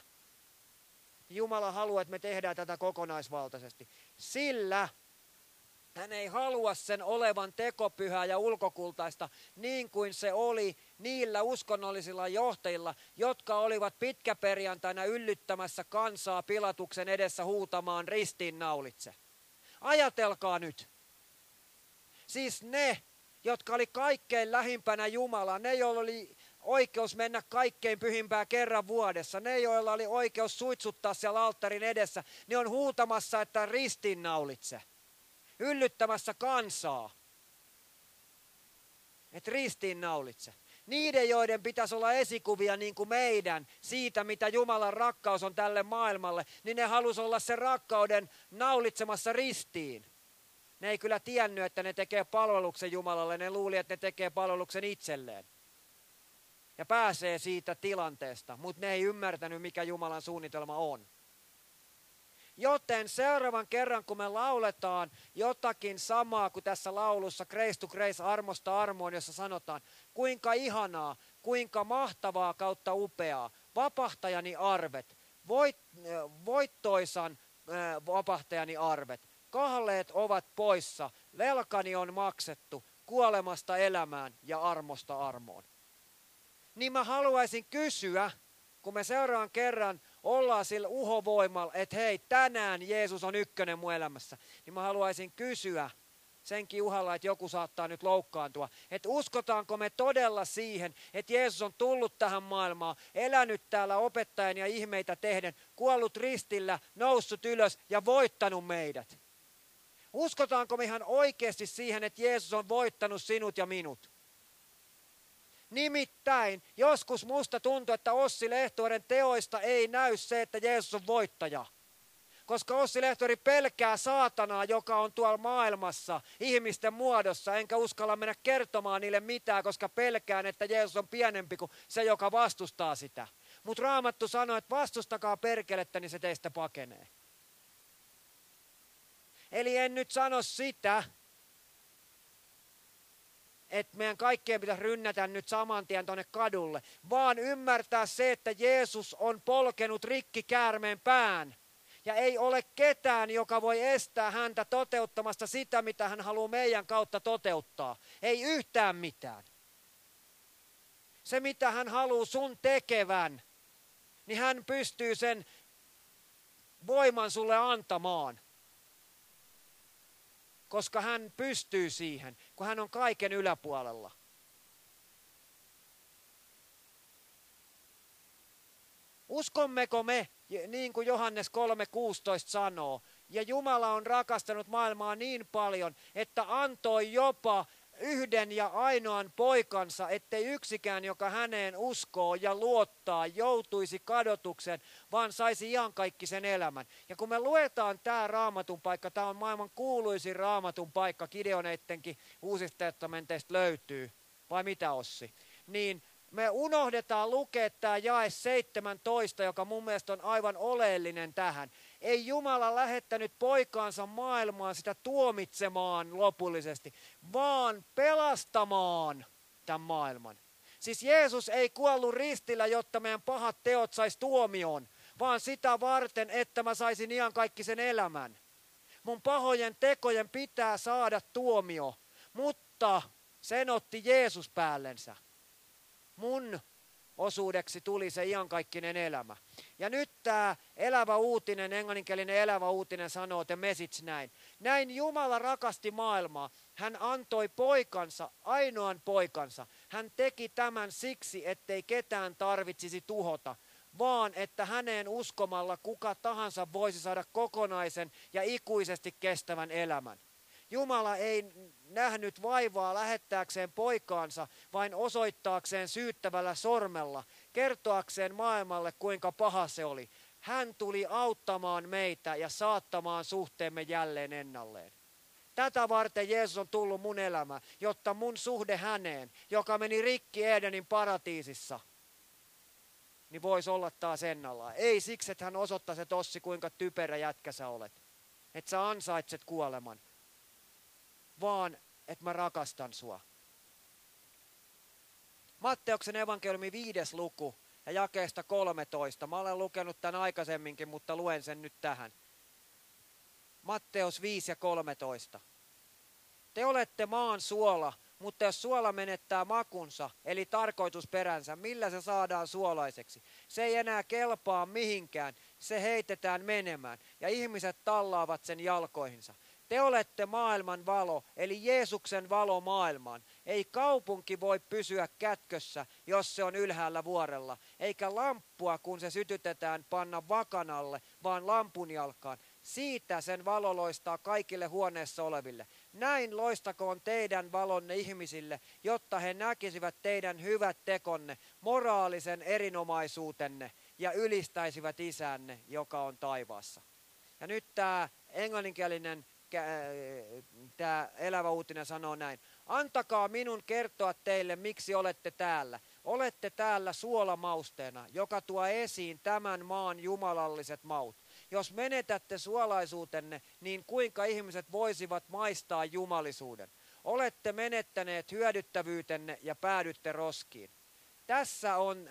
Jumala haluaa, että me tehdään tätä kokonaisvaltaisesti. Sillä hän ei halua sen olevan tekopyhää ja ulkokultaista niin kuin se oli niillä uskonnollisilla johtajilla, jotka olivat pitkäperjantaina yllyttämässä kansaa pilatuksen edessä huutamaan ristiinnaulitse. Ajatelkaa nyt. Siis ne, jotka oli kaikkein lähimpänä Jumalaa, ne, joilla oli oikeus mennä kaikkein pyhimpään kerran vuodessa, ne, joilla oli oikeus suitsuttaa siellä alttarin edessä, ne on huutamassa, että ristiinnaulitse. Yllyttämässä kansaa. Että ristiinnaulitse niiden, joiden pitäisi olla esikuvia niin kuin meidän siitä, mitä Jumalan rakkaus on tälle maailmalle, niin ne halusi olla sen rakkauden naulitsemassa ristiin. Ne ei kyllä tiennyt, että ne tekee palveluksen Jumalalle, ne luuli, että ne tekee palveluksen itselleen. Ja pääsee siitä tilanteesta, mutta ne ei ymmärtänyt, mikä Jumalan suunnitelma on. Joten seuraavan kerran, kun me lauletaan jotakin samaa kuin tässä laulussa Grace to Grace, armosta armoon, jossa sanotaan, kuinka ihanaa, kuinka mahtavaa kautta upeaa, vapahtajani arvet, voit, voittoisan vapahtajani arvet, kahleet ovat poissa, velkani on maksettu, kuolemasta elämään ja armosta armoon. Niin mä haluaisin kysyä, kun me seuraavan kerran ollaan sillä uhovoimalla, että hei, tänään Jeesus on ykkönen mun elämässä, niin mä haluaisin kysyä senkin uhalla, että joku saattaa nyt loukkaantua, että uskotaanko me todella siihen, että Jeesus on tullut tähän maailmaan, elänyt täällä opettajan ja ihmeitä tehden, kuollut ristillä, noussut ylös ja voittanut meidät. Uskotaanko me ihan oikeasti siihen, että Jeesus on voittanut sinut ja minut? Nimittäin joskus musta tuntuu, että Ossi Lehtoiden teoista ei näy se, että Jeesus on voittaja. Koska Ossi Lehtori pelkää saatanaa, joka on tuolla maailmassa ihmisten muodossa, enkä uskalla mennä kertomaan niille mitään, koska pelkään, että Jeesus on pienempi kuin se, joka vastustaa sitä. Mutta Raamattu sanoo, että vastustakaa perkelettä, niin se teistä pakenee. Eli en nyt sano sitä, että meidän kaikkien pitäisi rynnätä nyt saman tien tuonne kadulle, vaan ymmärtää se, että Jeesus on polkenut rikki käärmeen pään. Ja ei ole ketään, joka voi estää häntä toteuttamasta sitä, mitä hän haluaa meidän kautta toteuttaa. Ei yhtään mitään. Se, mitä hän haluaa sun tekevän, niin hän pystyy sen voiman sulle antamaan koska hän pystyy siihen, kun hän on kaiken yläpuolella. Uskommeko me, niin kuin Johannes 3.16 sanoo, ja Jumala on rakastanut maailmaa niin paljon, että antoi jopa yhden ja ainoan poikansa, ettei yksikään, joka häneen uskoo ja luottaa, joutuisi kadotukseen, vaan saisi iankaikkisen elämän. Ja kun me luetaan tämä raamatun paikka, tämä on maailman kuuluisin raamatun paikka, Kideoneittenkin uusista testamenteista löytyy, vai mitä Ossi? Niin me unohdetaan lukea tämä jae 17, joka mun mielestä on aivan oleellinen tähän. Ei Jumala lähettänyt poikaansa maailmaan sitä tuomitsemaan lopullisesti, vaan pelastamaan tämän maailman. Siis Jeesus ei kuollut ristillä, jotta meidän pahat teot saisi tuomioon, vaan sitä varten, että mä saisin sen elämän. Mun pahojen tekojen pitää saada tuomio, mutta sen otti Jeesus päällensä. Mun osuudeksi tuli se iankaikkinen elämä. Ja nyt tämä elävä uutinen, englanninkielinen elävä uutinen sanoo te message näin. Näin Jumala rakasti maailmaa. Hän antoi poikansa, ainoan poikansa. Hän teki tämän siksi, ettei ketään tarvitsisi tuhota, vaan että häneen uskomalla kuka tahansa voisi saada kokonaisen ja ikuisesti kestävän elämän. Jumala ei nähnyt vaivaa lähettääkseen poikaansa, vain osoittaakseen syyttävällä sormella, kertoakseen maailmalle kuinka paha se oli. Hän tuli auttamaan meitä ja saattamaan suhteemme jälleen ennalleen. Tätä varten Jeesus on tullut mun elämä, jotta mun suhde häneen, joka meni rikki Edenin paratiisissa, niin voisi olla taas ennallaan. Ei siksi, että hän osoittaisi, että Ossi, kuinka typerä jätkä sä olet. Että sä ansaitset kuoleman vaan että mä rakastan sua. Matteuksen evankeliumi viides luku ja jakeesta 13. Mä olen lukenut tämän aikaisemminkin, mutta luen sen nyt tähän. Matteus 5 ja 13. Te olette maan suola, mutta jos suola menettää makunsa, eli tarkoitusperänsä, millä se saadaan suolaiseksi? Se ei enää kelpaa mihinkään, se heitetään menemään, ja ihmiset tallaavat sen jalkoihinsa. Te olette maailman valo, eli Jeesuksen valo maailmaan. Ei kaupunki voi pysyä kätkössä, jos se on ylhäällä vuorella, eikä lamppua, kun se sytytetään, panna vakanalle, vaan lampun jalkaan. Siitä sen valo loistaa kaikille huoneessa oleville. Näin loistakoon teidän valonne ihmisille, jotta he näkisivät teidän hyvät tekonne, moraalisen erinomaisuutenne ja ylistäisivät isänne, joka on taivaassa. Ja nyt tämä englanninkielinen tämä elävä uutinen sanoo näin. Antakaa minun kertoa teille, miksi olette täällä. Olette täällä suolamausteena, joka tuo esiin tämän maan jumalalliset maut. Jos menetätte suolaisuutenne, niin kuinka ihmiset voisivat maistaa jumalisuuden? Olette menettäneet hyödyttävyytenne ja päädytte roskiin. Tässä on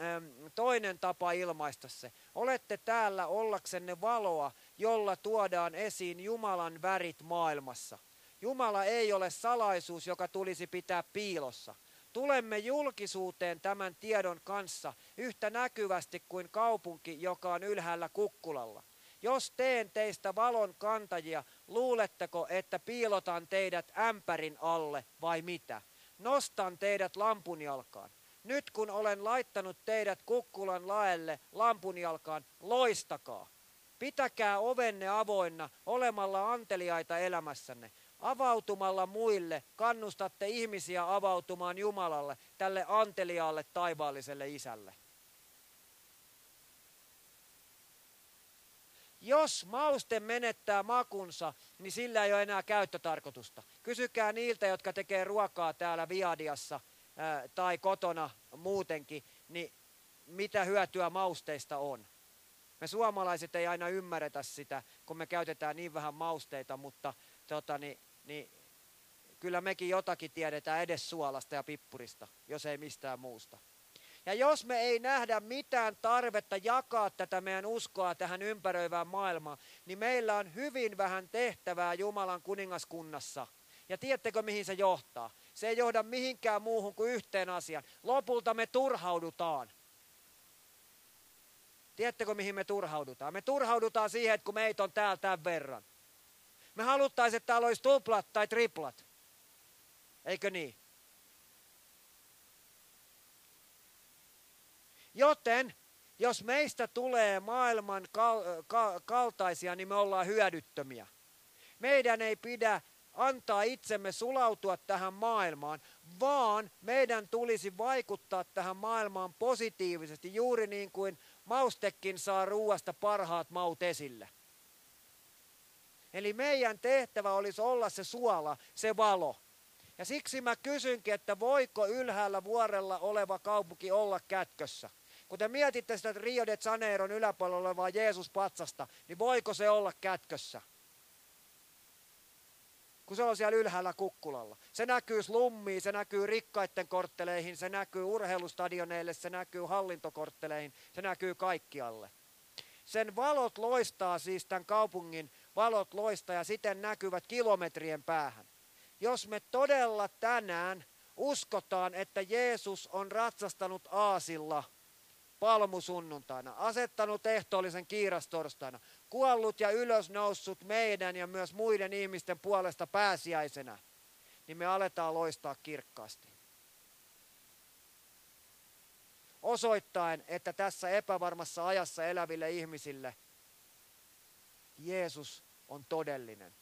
toinen tapa ilmaista se. Olette täällä ollaksenne valoa, jolla tuodaan esiin Jumalan värit maailmassa. Jumala ei ole salaisuus, joka tulisi pitää piilossa. Tulemme julkisuuteen tämän tiedon kanssa yhtä näkyvästi kuin kaupunki, joka on ylhäällä kukkulalla. Jos teen teistä valon kantajia, luuletteko, että piilotan teidät ämpärin alle vai mitä? Nostan teidät lampunjalkaan. Nyt kun olen laittanut teidät kukkulan laelle lampunjalkaan, loistakaa. Pitäkää ovenne avoinna olemalla anteliaita elämässänne. Avautumalla muille kannustatte ihmisiä avautumaan Jumalalle, tälle anteliaalle taivaalliselle isälle. Jos mauste menettää makunsa, niin sillä ei ole enää käyttötarkoitusta. Kysykää niiltä, jotka tekee ruokaa täällä Viadiassa tai kotona muutenkin, niin mitä hyötyä mausteista on. Me suomalaiset ei aina ymmärretä sitä, kun me käytetään niin vähän mausteita, mutta tota, niin, niin, kyllä mekin jotakin tiedetään edes suolasta ja pippurista, jos ei mistään muusta. Ja jos me ei nähdä mitään tarvetta jakaa tätä meidän uskoa tähän ympäröivään maailmaan, niin meillä on hyvin vähän tehtävää Jumalan kuningaskunnassa. Ja tiedättekö mihin se johtaa? Se ei johda mihinkään muuhun kuin yhteen asiaan. Lopulta me turhaudutaan. Tiedättekö mihin me turhaudutaan? Me turhaudutaan siihen, että kun meitä on täällä tämän verran. Me haluttaisiin, että täällä olisi tuplat tai triplat. Eikö niin? Joten jos meistä tulee maailman kal- kal- kaltaisia, niin me ollaan hyödyttömiä. Meidän ei pidä antaa itsemme sulautua tähän maailmaan, vaan meidän tulisi vaikuttaa tähän maailmaan positiivisesti, juuri niin kuin maustekin saa ruuasta parhaat maut esille. Eli meidän tehtävä olisi olla se suola, se valo. Ja siksi mä kysynkin, että voiko ylhäällä vuorella oleva kaupunki olla kätkössä? Kun te mietitte sitä Rio de Janeiron yläpuolella olevaa Jeesus-patsasta, niin voiko se olla kätkössä? Kun se on siellä ylhäällä kukkulalla. Se näkyy slummiin, se näkyy rikkaiden kortteleihin, se näkyy urheilustadioneille, se näkyy hallintokortteleihin, se näkyy kaikkialle. Sen valot loistaa siis tämän kaupungin, valot loistaa ja siten näkyvät kilometrien päähän. Jos me todella tänään uskotaan, että Jeesus on ratsastanut aasilla – palmusunnuntaina, asettanut ehtoollisen kiirastorstaina, kuollut ja ylösnoussut meidän ja myös muiden ihmisten puolesta pääsiäisenä, niin me aletaan loistaa kirkkaasti. Osoittaen, että tässä epävarmassa ajassa eläville ihmisille Jeesus on todellinen.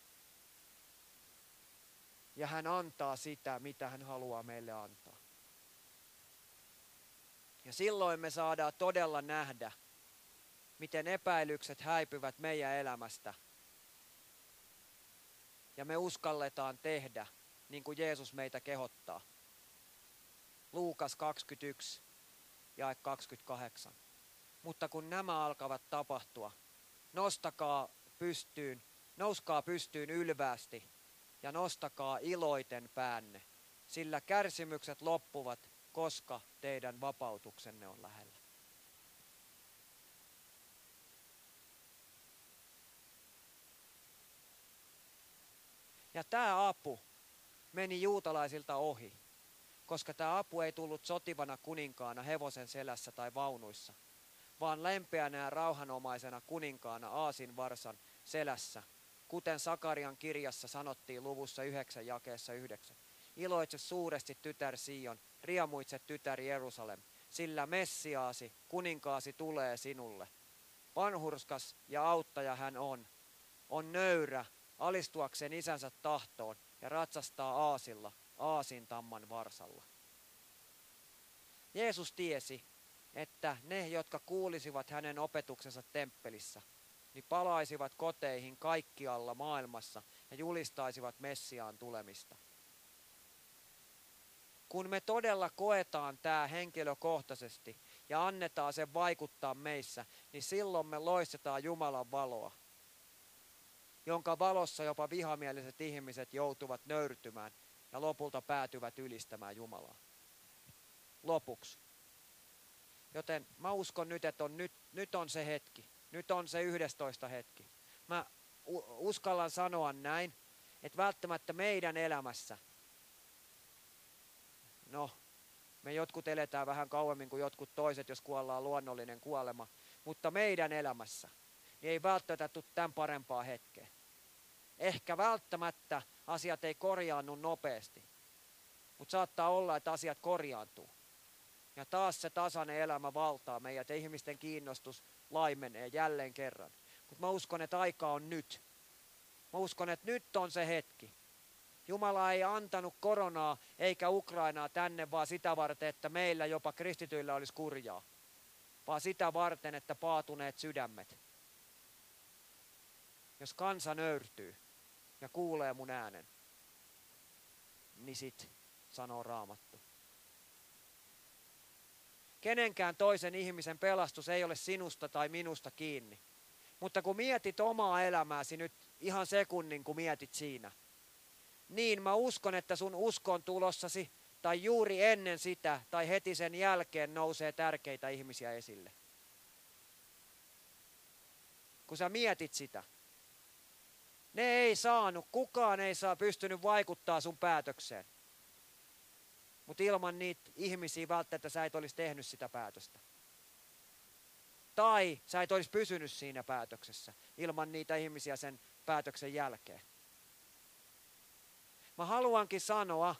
Ja hän antaa sitä, mitä hän haluaa meille antaa. Ja silloin me saadaan todella nähdä, miten epäilykset häipyvät meidän elämästä. Ja me uskalletaan tehdä niin kuin Jeesus meitä kehottaa. Luukas 21 ja 28. Mutta kun nämä alkavat tapahtua, nostakaa pystyyn, nouskaa pystyyn ylvästi ja nostakaa iloiten päänne, sillä kärsimykset loppuvat koska teidän vapautuksenne on lähellä. Ja tämä apu meni juutalaisilta ohi, koska tämä apu ei tullut sotivana kuninkaana hevosen selässä tai vaunuissa, vaan lempeänä ja rauhanomaisena kuninkaana aasin varsan selässä, kuten Sakarian kirjassa sanottiin luvussa 9 jakeessa 9. Iloitse suuresti tytär Sion, riemuitse tytär Jerusalem, sillä Messiaasi, kuninkaasi tulee sinulle. Vanhurskas ja auttaja hän on. On nöyrä, alistuakseen isänsä tahtoon ja ratsastaa aasilla, aasin tamman varsalla. Jeesus tiesi, että ne, jotka kuulisivat hänen opetuksensa temppelissä, niin palaisivat koteihin kaikkialla maailmassa ja julistaisivat Messiaan tulemista. Kun me todella koetaan tämä henkilökohtaisesti ja annetaan sen vaikuttaa meissä, niin silloin me loistetaan Jumalan valoa, jonka valossa jopa vihamieliset ihmiset joutuvat nöyrtymään ja lopulta päätyvät ylistämään Jumalaa. Lopuksi. Joten mä uskon nyt, että on, nyt, nyt on se hetki. Nyt on se 11 hetki. Mä uskallan sanoa näin, että välttämättä meidän elämässä, no, me jotkut eletään vähän kauemmin kuin jotkut toiset, jos kuollaan luonnollinen kuolema, mutta meidän elämässä niin ei välttämättä tule tämän parempaa hetkeä. Ehkä välttämättä asiat ei korjaannu nopeasti, mutta saattaa olla, että asiat korjaantuu. Ja taas se tasainen elämä valtaa meidät ja ihmisten kiinnostus laimenee jälleen kerran. Mutta mä uskon, että aika on nyt. Mä uskon, että nyt on se hetki. Jumala ei antanut koronaa eikä Ukrainaa tänne vaan sitä varten, että meillä jopa kristityillä olisi kurjaa. Vaan sitä varten, että paatuneet sydämet. Jos kansa nöyrtyy ja kuulee mun äänen, niin sit sanoo raamattu. Kenenkään toisen ihmisen pelastus ei ole sinusta tai minusta kiinni. Mutta kun mietit omaa elämääsi nyt ihan sekunnin, kun mietit siinä, niin mä uskon, että sun uskon tulossasi tai juuri ennen sitä tai heti sen jälkeen nousee tärkeitä ihmisiä esille. Kun sä mietit sitä. Ne ei saanut, kukaan ei saa pystynyt vaikuttaa sun päätökseen. Mutta ilman niitä ihmisiä välttämättä sä et olisi tehnyt sitä päätöstä. Tai sä et olisi pysynyt siinä päätöksessä ilman niitä ihmisiä sen päätöksen jälkeen. Mä haluankin sanoa,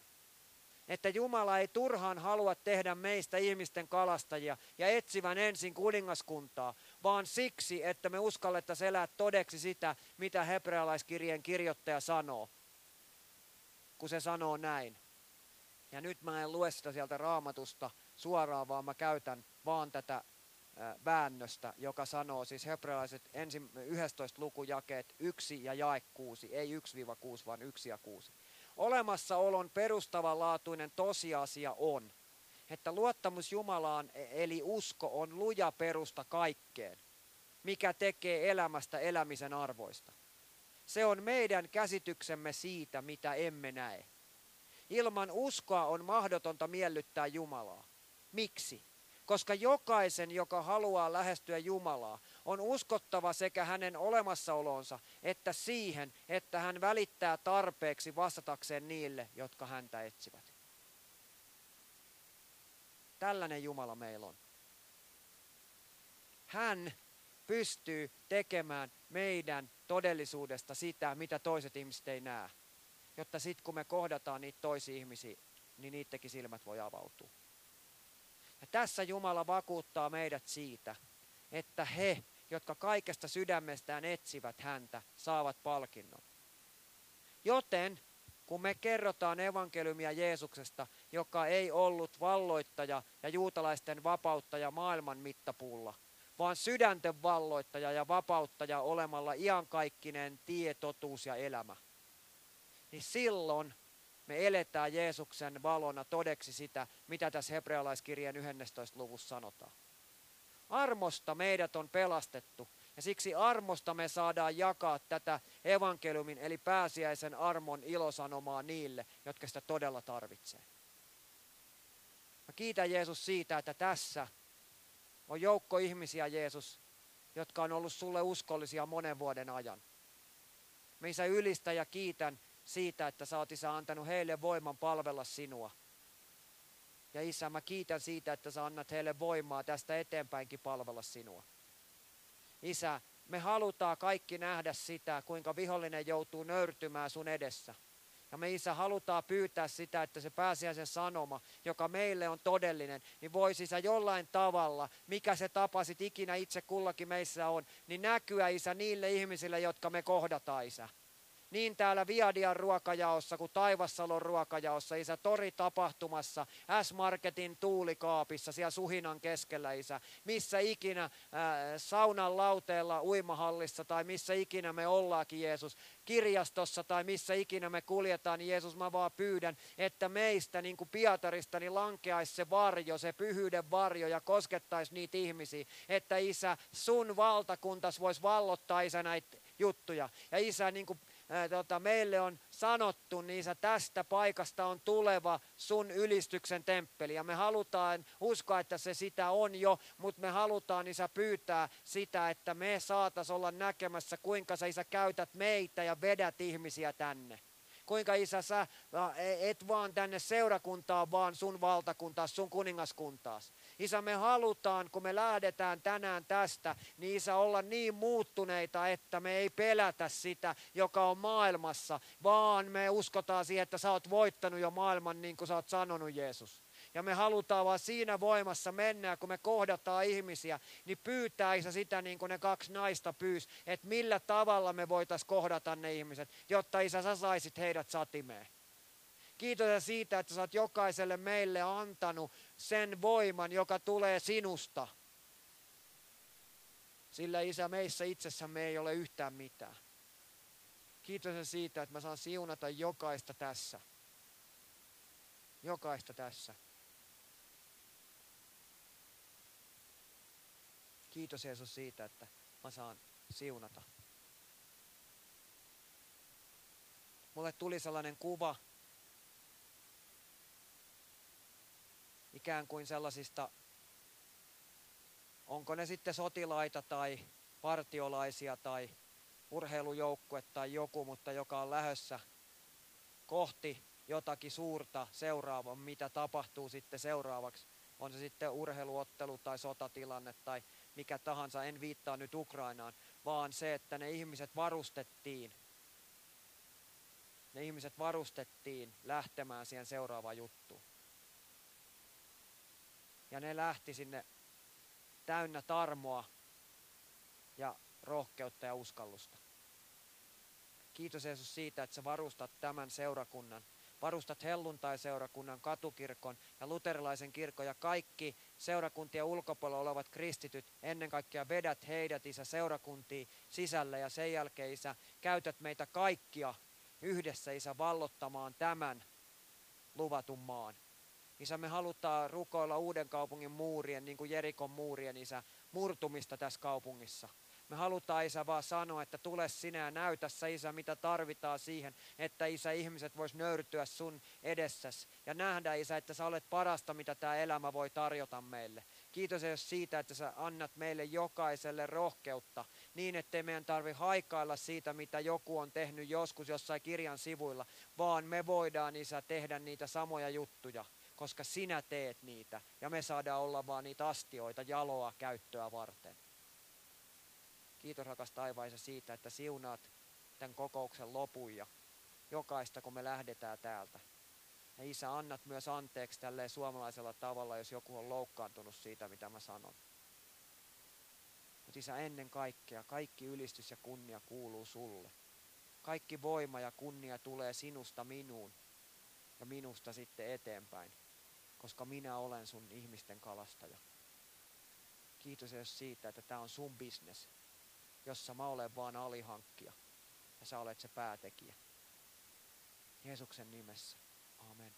että Jumala ei turhaan halua tehdä meistä ihmisten kalastajia ja etsivän ensin kuningaskuntaa, vaan siksi, että me uskallettaisiin elää todeksi sitä, mitä hebrealaiskirjeen kirjoittaja sanoo, kun se sanoo näin. Ja nyt mä en lue sitä sieltä raamatusta suoraan, vaan mä käytän vaan tätä väännöstä, joka sanoo siis hebrealaiset ensin 11 lukujakeet 1 ja jae 6, ei 1-6, vaan 1 ja 6. Olemassaolon perustavanlaatuinen tosiasia on, että luottamus Jumalaan e- eli usko on luja perusta kaikkeen, mikä tekee elämästä elämisen arvoista. Se on meidän käsityksemme siitä, mitä emme näe. Ilman uskoa on mahdotonta miellyttää Jumalaa. Miksi? Koska jokaisen, joka haluaa lähestyä Jumalaa, on uskottava sekä hänen olemassaolonsa että siihen, että hän välittää tarpeeksi vastatakseen niille, jotka häntä etsivät. Tällainen Jumala meillä on. Hän pystyy tekemään meidän todellisuudesta sitä, mitä toiset ihmiset ei näe jotta sitten kun me kohdataan niitä toisia ihmisiä, niin niidenkin silmät voi avautua. Ja tässä Jumala vakuuttaa meidät siitä, että he, jotka kaikesta sydämestään etsivät häntä, saavat palkinnon. Joten kun me kerrotaan evankeliumia Jeesuksesta, joka ei ollut valloittaja ja juutalaisten vapauttaja maailman mittapuulla, vaan sydänten valloittaja ja vapauttaja olemalla iankaikkinen tie, totuus ja elämä – niin silloin me eletään Jeesuksen valona todeksi sitä, mitä tässä hebrealaiskirjeen 11. luvussa sanotaan. Armosta meidät on pelastettu ja siksi armosta me saadaan jakaa tätä evankeliumin eli pääsiäisen armon ilosanomaa niille, jotka sitä todella tarvitsee. Mä kiitän Jeesus siitä, että tässä on joukko ihmisiä, Jeesus, jotka on ollut sulle uskollisia monen vuoden ajan. Me isä ylistä ja kiitän, siitä, että sä oot isä antanut heille voiman palvella sinua. Ja isä, mä kiitän siitä, että sä annat heille voimaa tästä eteenpäinkin palvella sinua. Isä, me halutaan kaikki nähdä sitä, kuinka vihollinen joutuu nöyrtymään sun edessä. Ja me isä halutaan pyytää sitä, että se pääsiäisen sanoma, joka meille on todellinen, niin voisi isä jollain tavalla, mikä se tapasit ikinä itse kullakin meissä on, niin näkyä isä niille ihmisille, jotka me kohdataan isä. Niin täällä Viadian ruokajaossa kuin Taivassalon ruokajaossa, Isä, tori-tapahtumassa, S-Marketin tuulikaapissa, siellä suhinan keskellä, Isä, missä ikinä ää, saunan lauteella, uimahallissa tai missä ikinä me ollaakin, Jeesus, kirjastossa tai missä ikinä me kuljetaan, niin Jeesus, mä vaan pyydän, että meistä niin kuin Pietarista niin lankeaisi se varjo, se pyhyyden varjo ja koskettaisi niitä ihmisiä, että Isä, sun valtakuntas voisi vallottaa Isä näitä juttuja. Ja Isä, niin kuin tota, meille on sanottu, niin Isä, tästä paikasta on tuleva sun ylistyksen temppeli. Ja me halutaan uskoa, että se sitä on jo, mutta me halutaan Isä pyytää sitä, että me saatas olla näkemässä, kuinka sä Isä käytät meitä ja vedät ihmisiä tänne kuinka isä sä et vaan tänne seurakuntaan, vaan sun valtakuntaas, sun kuningaskuntaas. Isä, me halutaan, kun me lähdetään tänään tästä, niin Isä, olla niin muuttuneita, että me ei pelätä sitä, joka on maailmassa, vaan me uskotaan siihen, että sä oot voittanut jo maailman niin kuin sä oot sanonut, Jeesus. Ja me halutaan vaan siinä voimassa mennä, kun me kohdataan ihmisiä, niin pyytää Isä sitä niin kuin ne kaksi naista pyys, että millä tavalla me voitaisiin kohdata ne ihmiset, jotta Isä sä saisit heidät satimeen. Kiitos siitä, että sä oot jokaiselle meille antanut sen voiman, joka tulee sinusta. Sillä Isä, meissä itsessämme ei ole yhtään mitään. Kiitos siitä, että mä saan siunata jokaista tässä. Jokaista tässä. Kiitos Jeesus siitä, että mä saan siunata. Mulle tuli sellainen kuva, ikään kuin sellaisista, onko ne sitten sotilaita tai partiolaisia tai urheilujoukkue tai joku, mutta joka on lähössä kohti jotakin suurta seuraavaa, mitä tapahtuu sitten seuraavaksi. On se sitten urheiluottelu tai sotatilanne tai mikä tahansa, en viittaa nyt Ukrainaan, vaan se, että ne ihmiset varustettiin. Ne ihmiset varustettiin lähtemään siihen seuraavaan juttuun. Ja ne lähti sinne täynnä tarmoa ja rohkeutta ja uskallusta. Kiitos Jeesus siitä, että sä varustat tämän seurakunnan varustat helluntai-seurakunnan, katukirkon ja luterilaisen kirkon ja kaikki seurakuntien ulkopuolella olevat kristityt, ennen kaikkea vedät heidät, Isä, seurakuntiin sisälle ja sen jälkeen, Isä, käytät meitä kaikkia yhdessä, Isä, vallottamaan tämän luvatun maan. Isä, me halutaan rukoilla uuden kaupungin muurien, niin kuin Jerikon muurien, Isä, murtumista tässä kaupungissa. Me halutaan Isä vaan sanoa, että tule sinä ja näytä sä Isä, mitä tarvitaan siihen, että Isä ihmiset vois nöyrtyä sun edessäsi ja nähdä Isä, että sä olet parasta, mitä tämä elämä voi tarjota meille. Kiitos Jeesus siitä, että sä annat meille jokaiselle rohkeutta niin, ettei meidän tarvi haikailla siitä, mitä joku on tehnyt joskus jossain kirjan sivuilla, vaan me voidaan Isä tehdä niitä samoja juttuja koska sinä teet niitä ja me saadaan olla vaan niitä astioita jaloa käyttöä varten. Kiitos rakas taivaisa siitä, että siunaat tämän kokouksen lopun ja jokaista, kun me lähdetään täältä. Ja Isä, annat myös anteeksi tälleen suomalaisella tavalla, jos joku on loukkaantunut siitä, mitä mä sanon. Mutta Isä, ennen kaikkea, kaikki ylistys ja kunnia kuuluu sulle. Kaikki voima ja kunnia tulee sinusta minuun ja minusta sitten eteenpäin, koska minä olen sun ihmisten kalastaja. Kiitos edes siitä, että tämä on sun business jossa mä olen vaan alihankkija ja sä olet se päätekijä. Jeesuksen nimessä. Amen.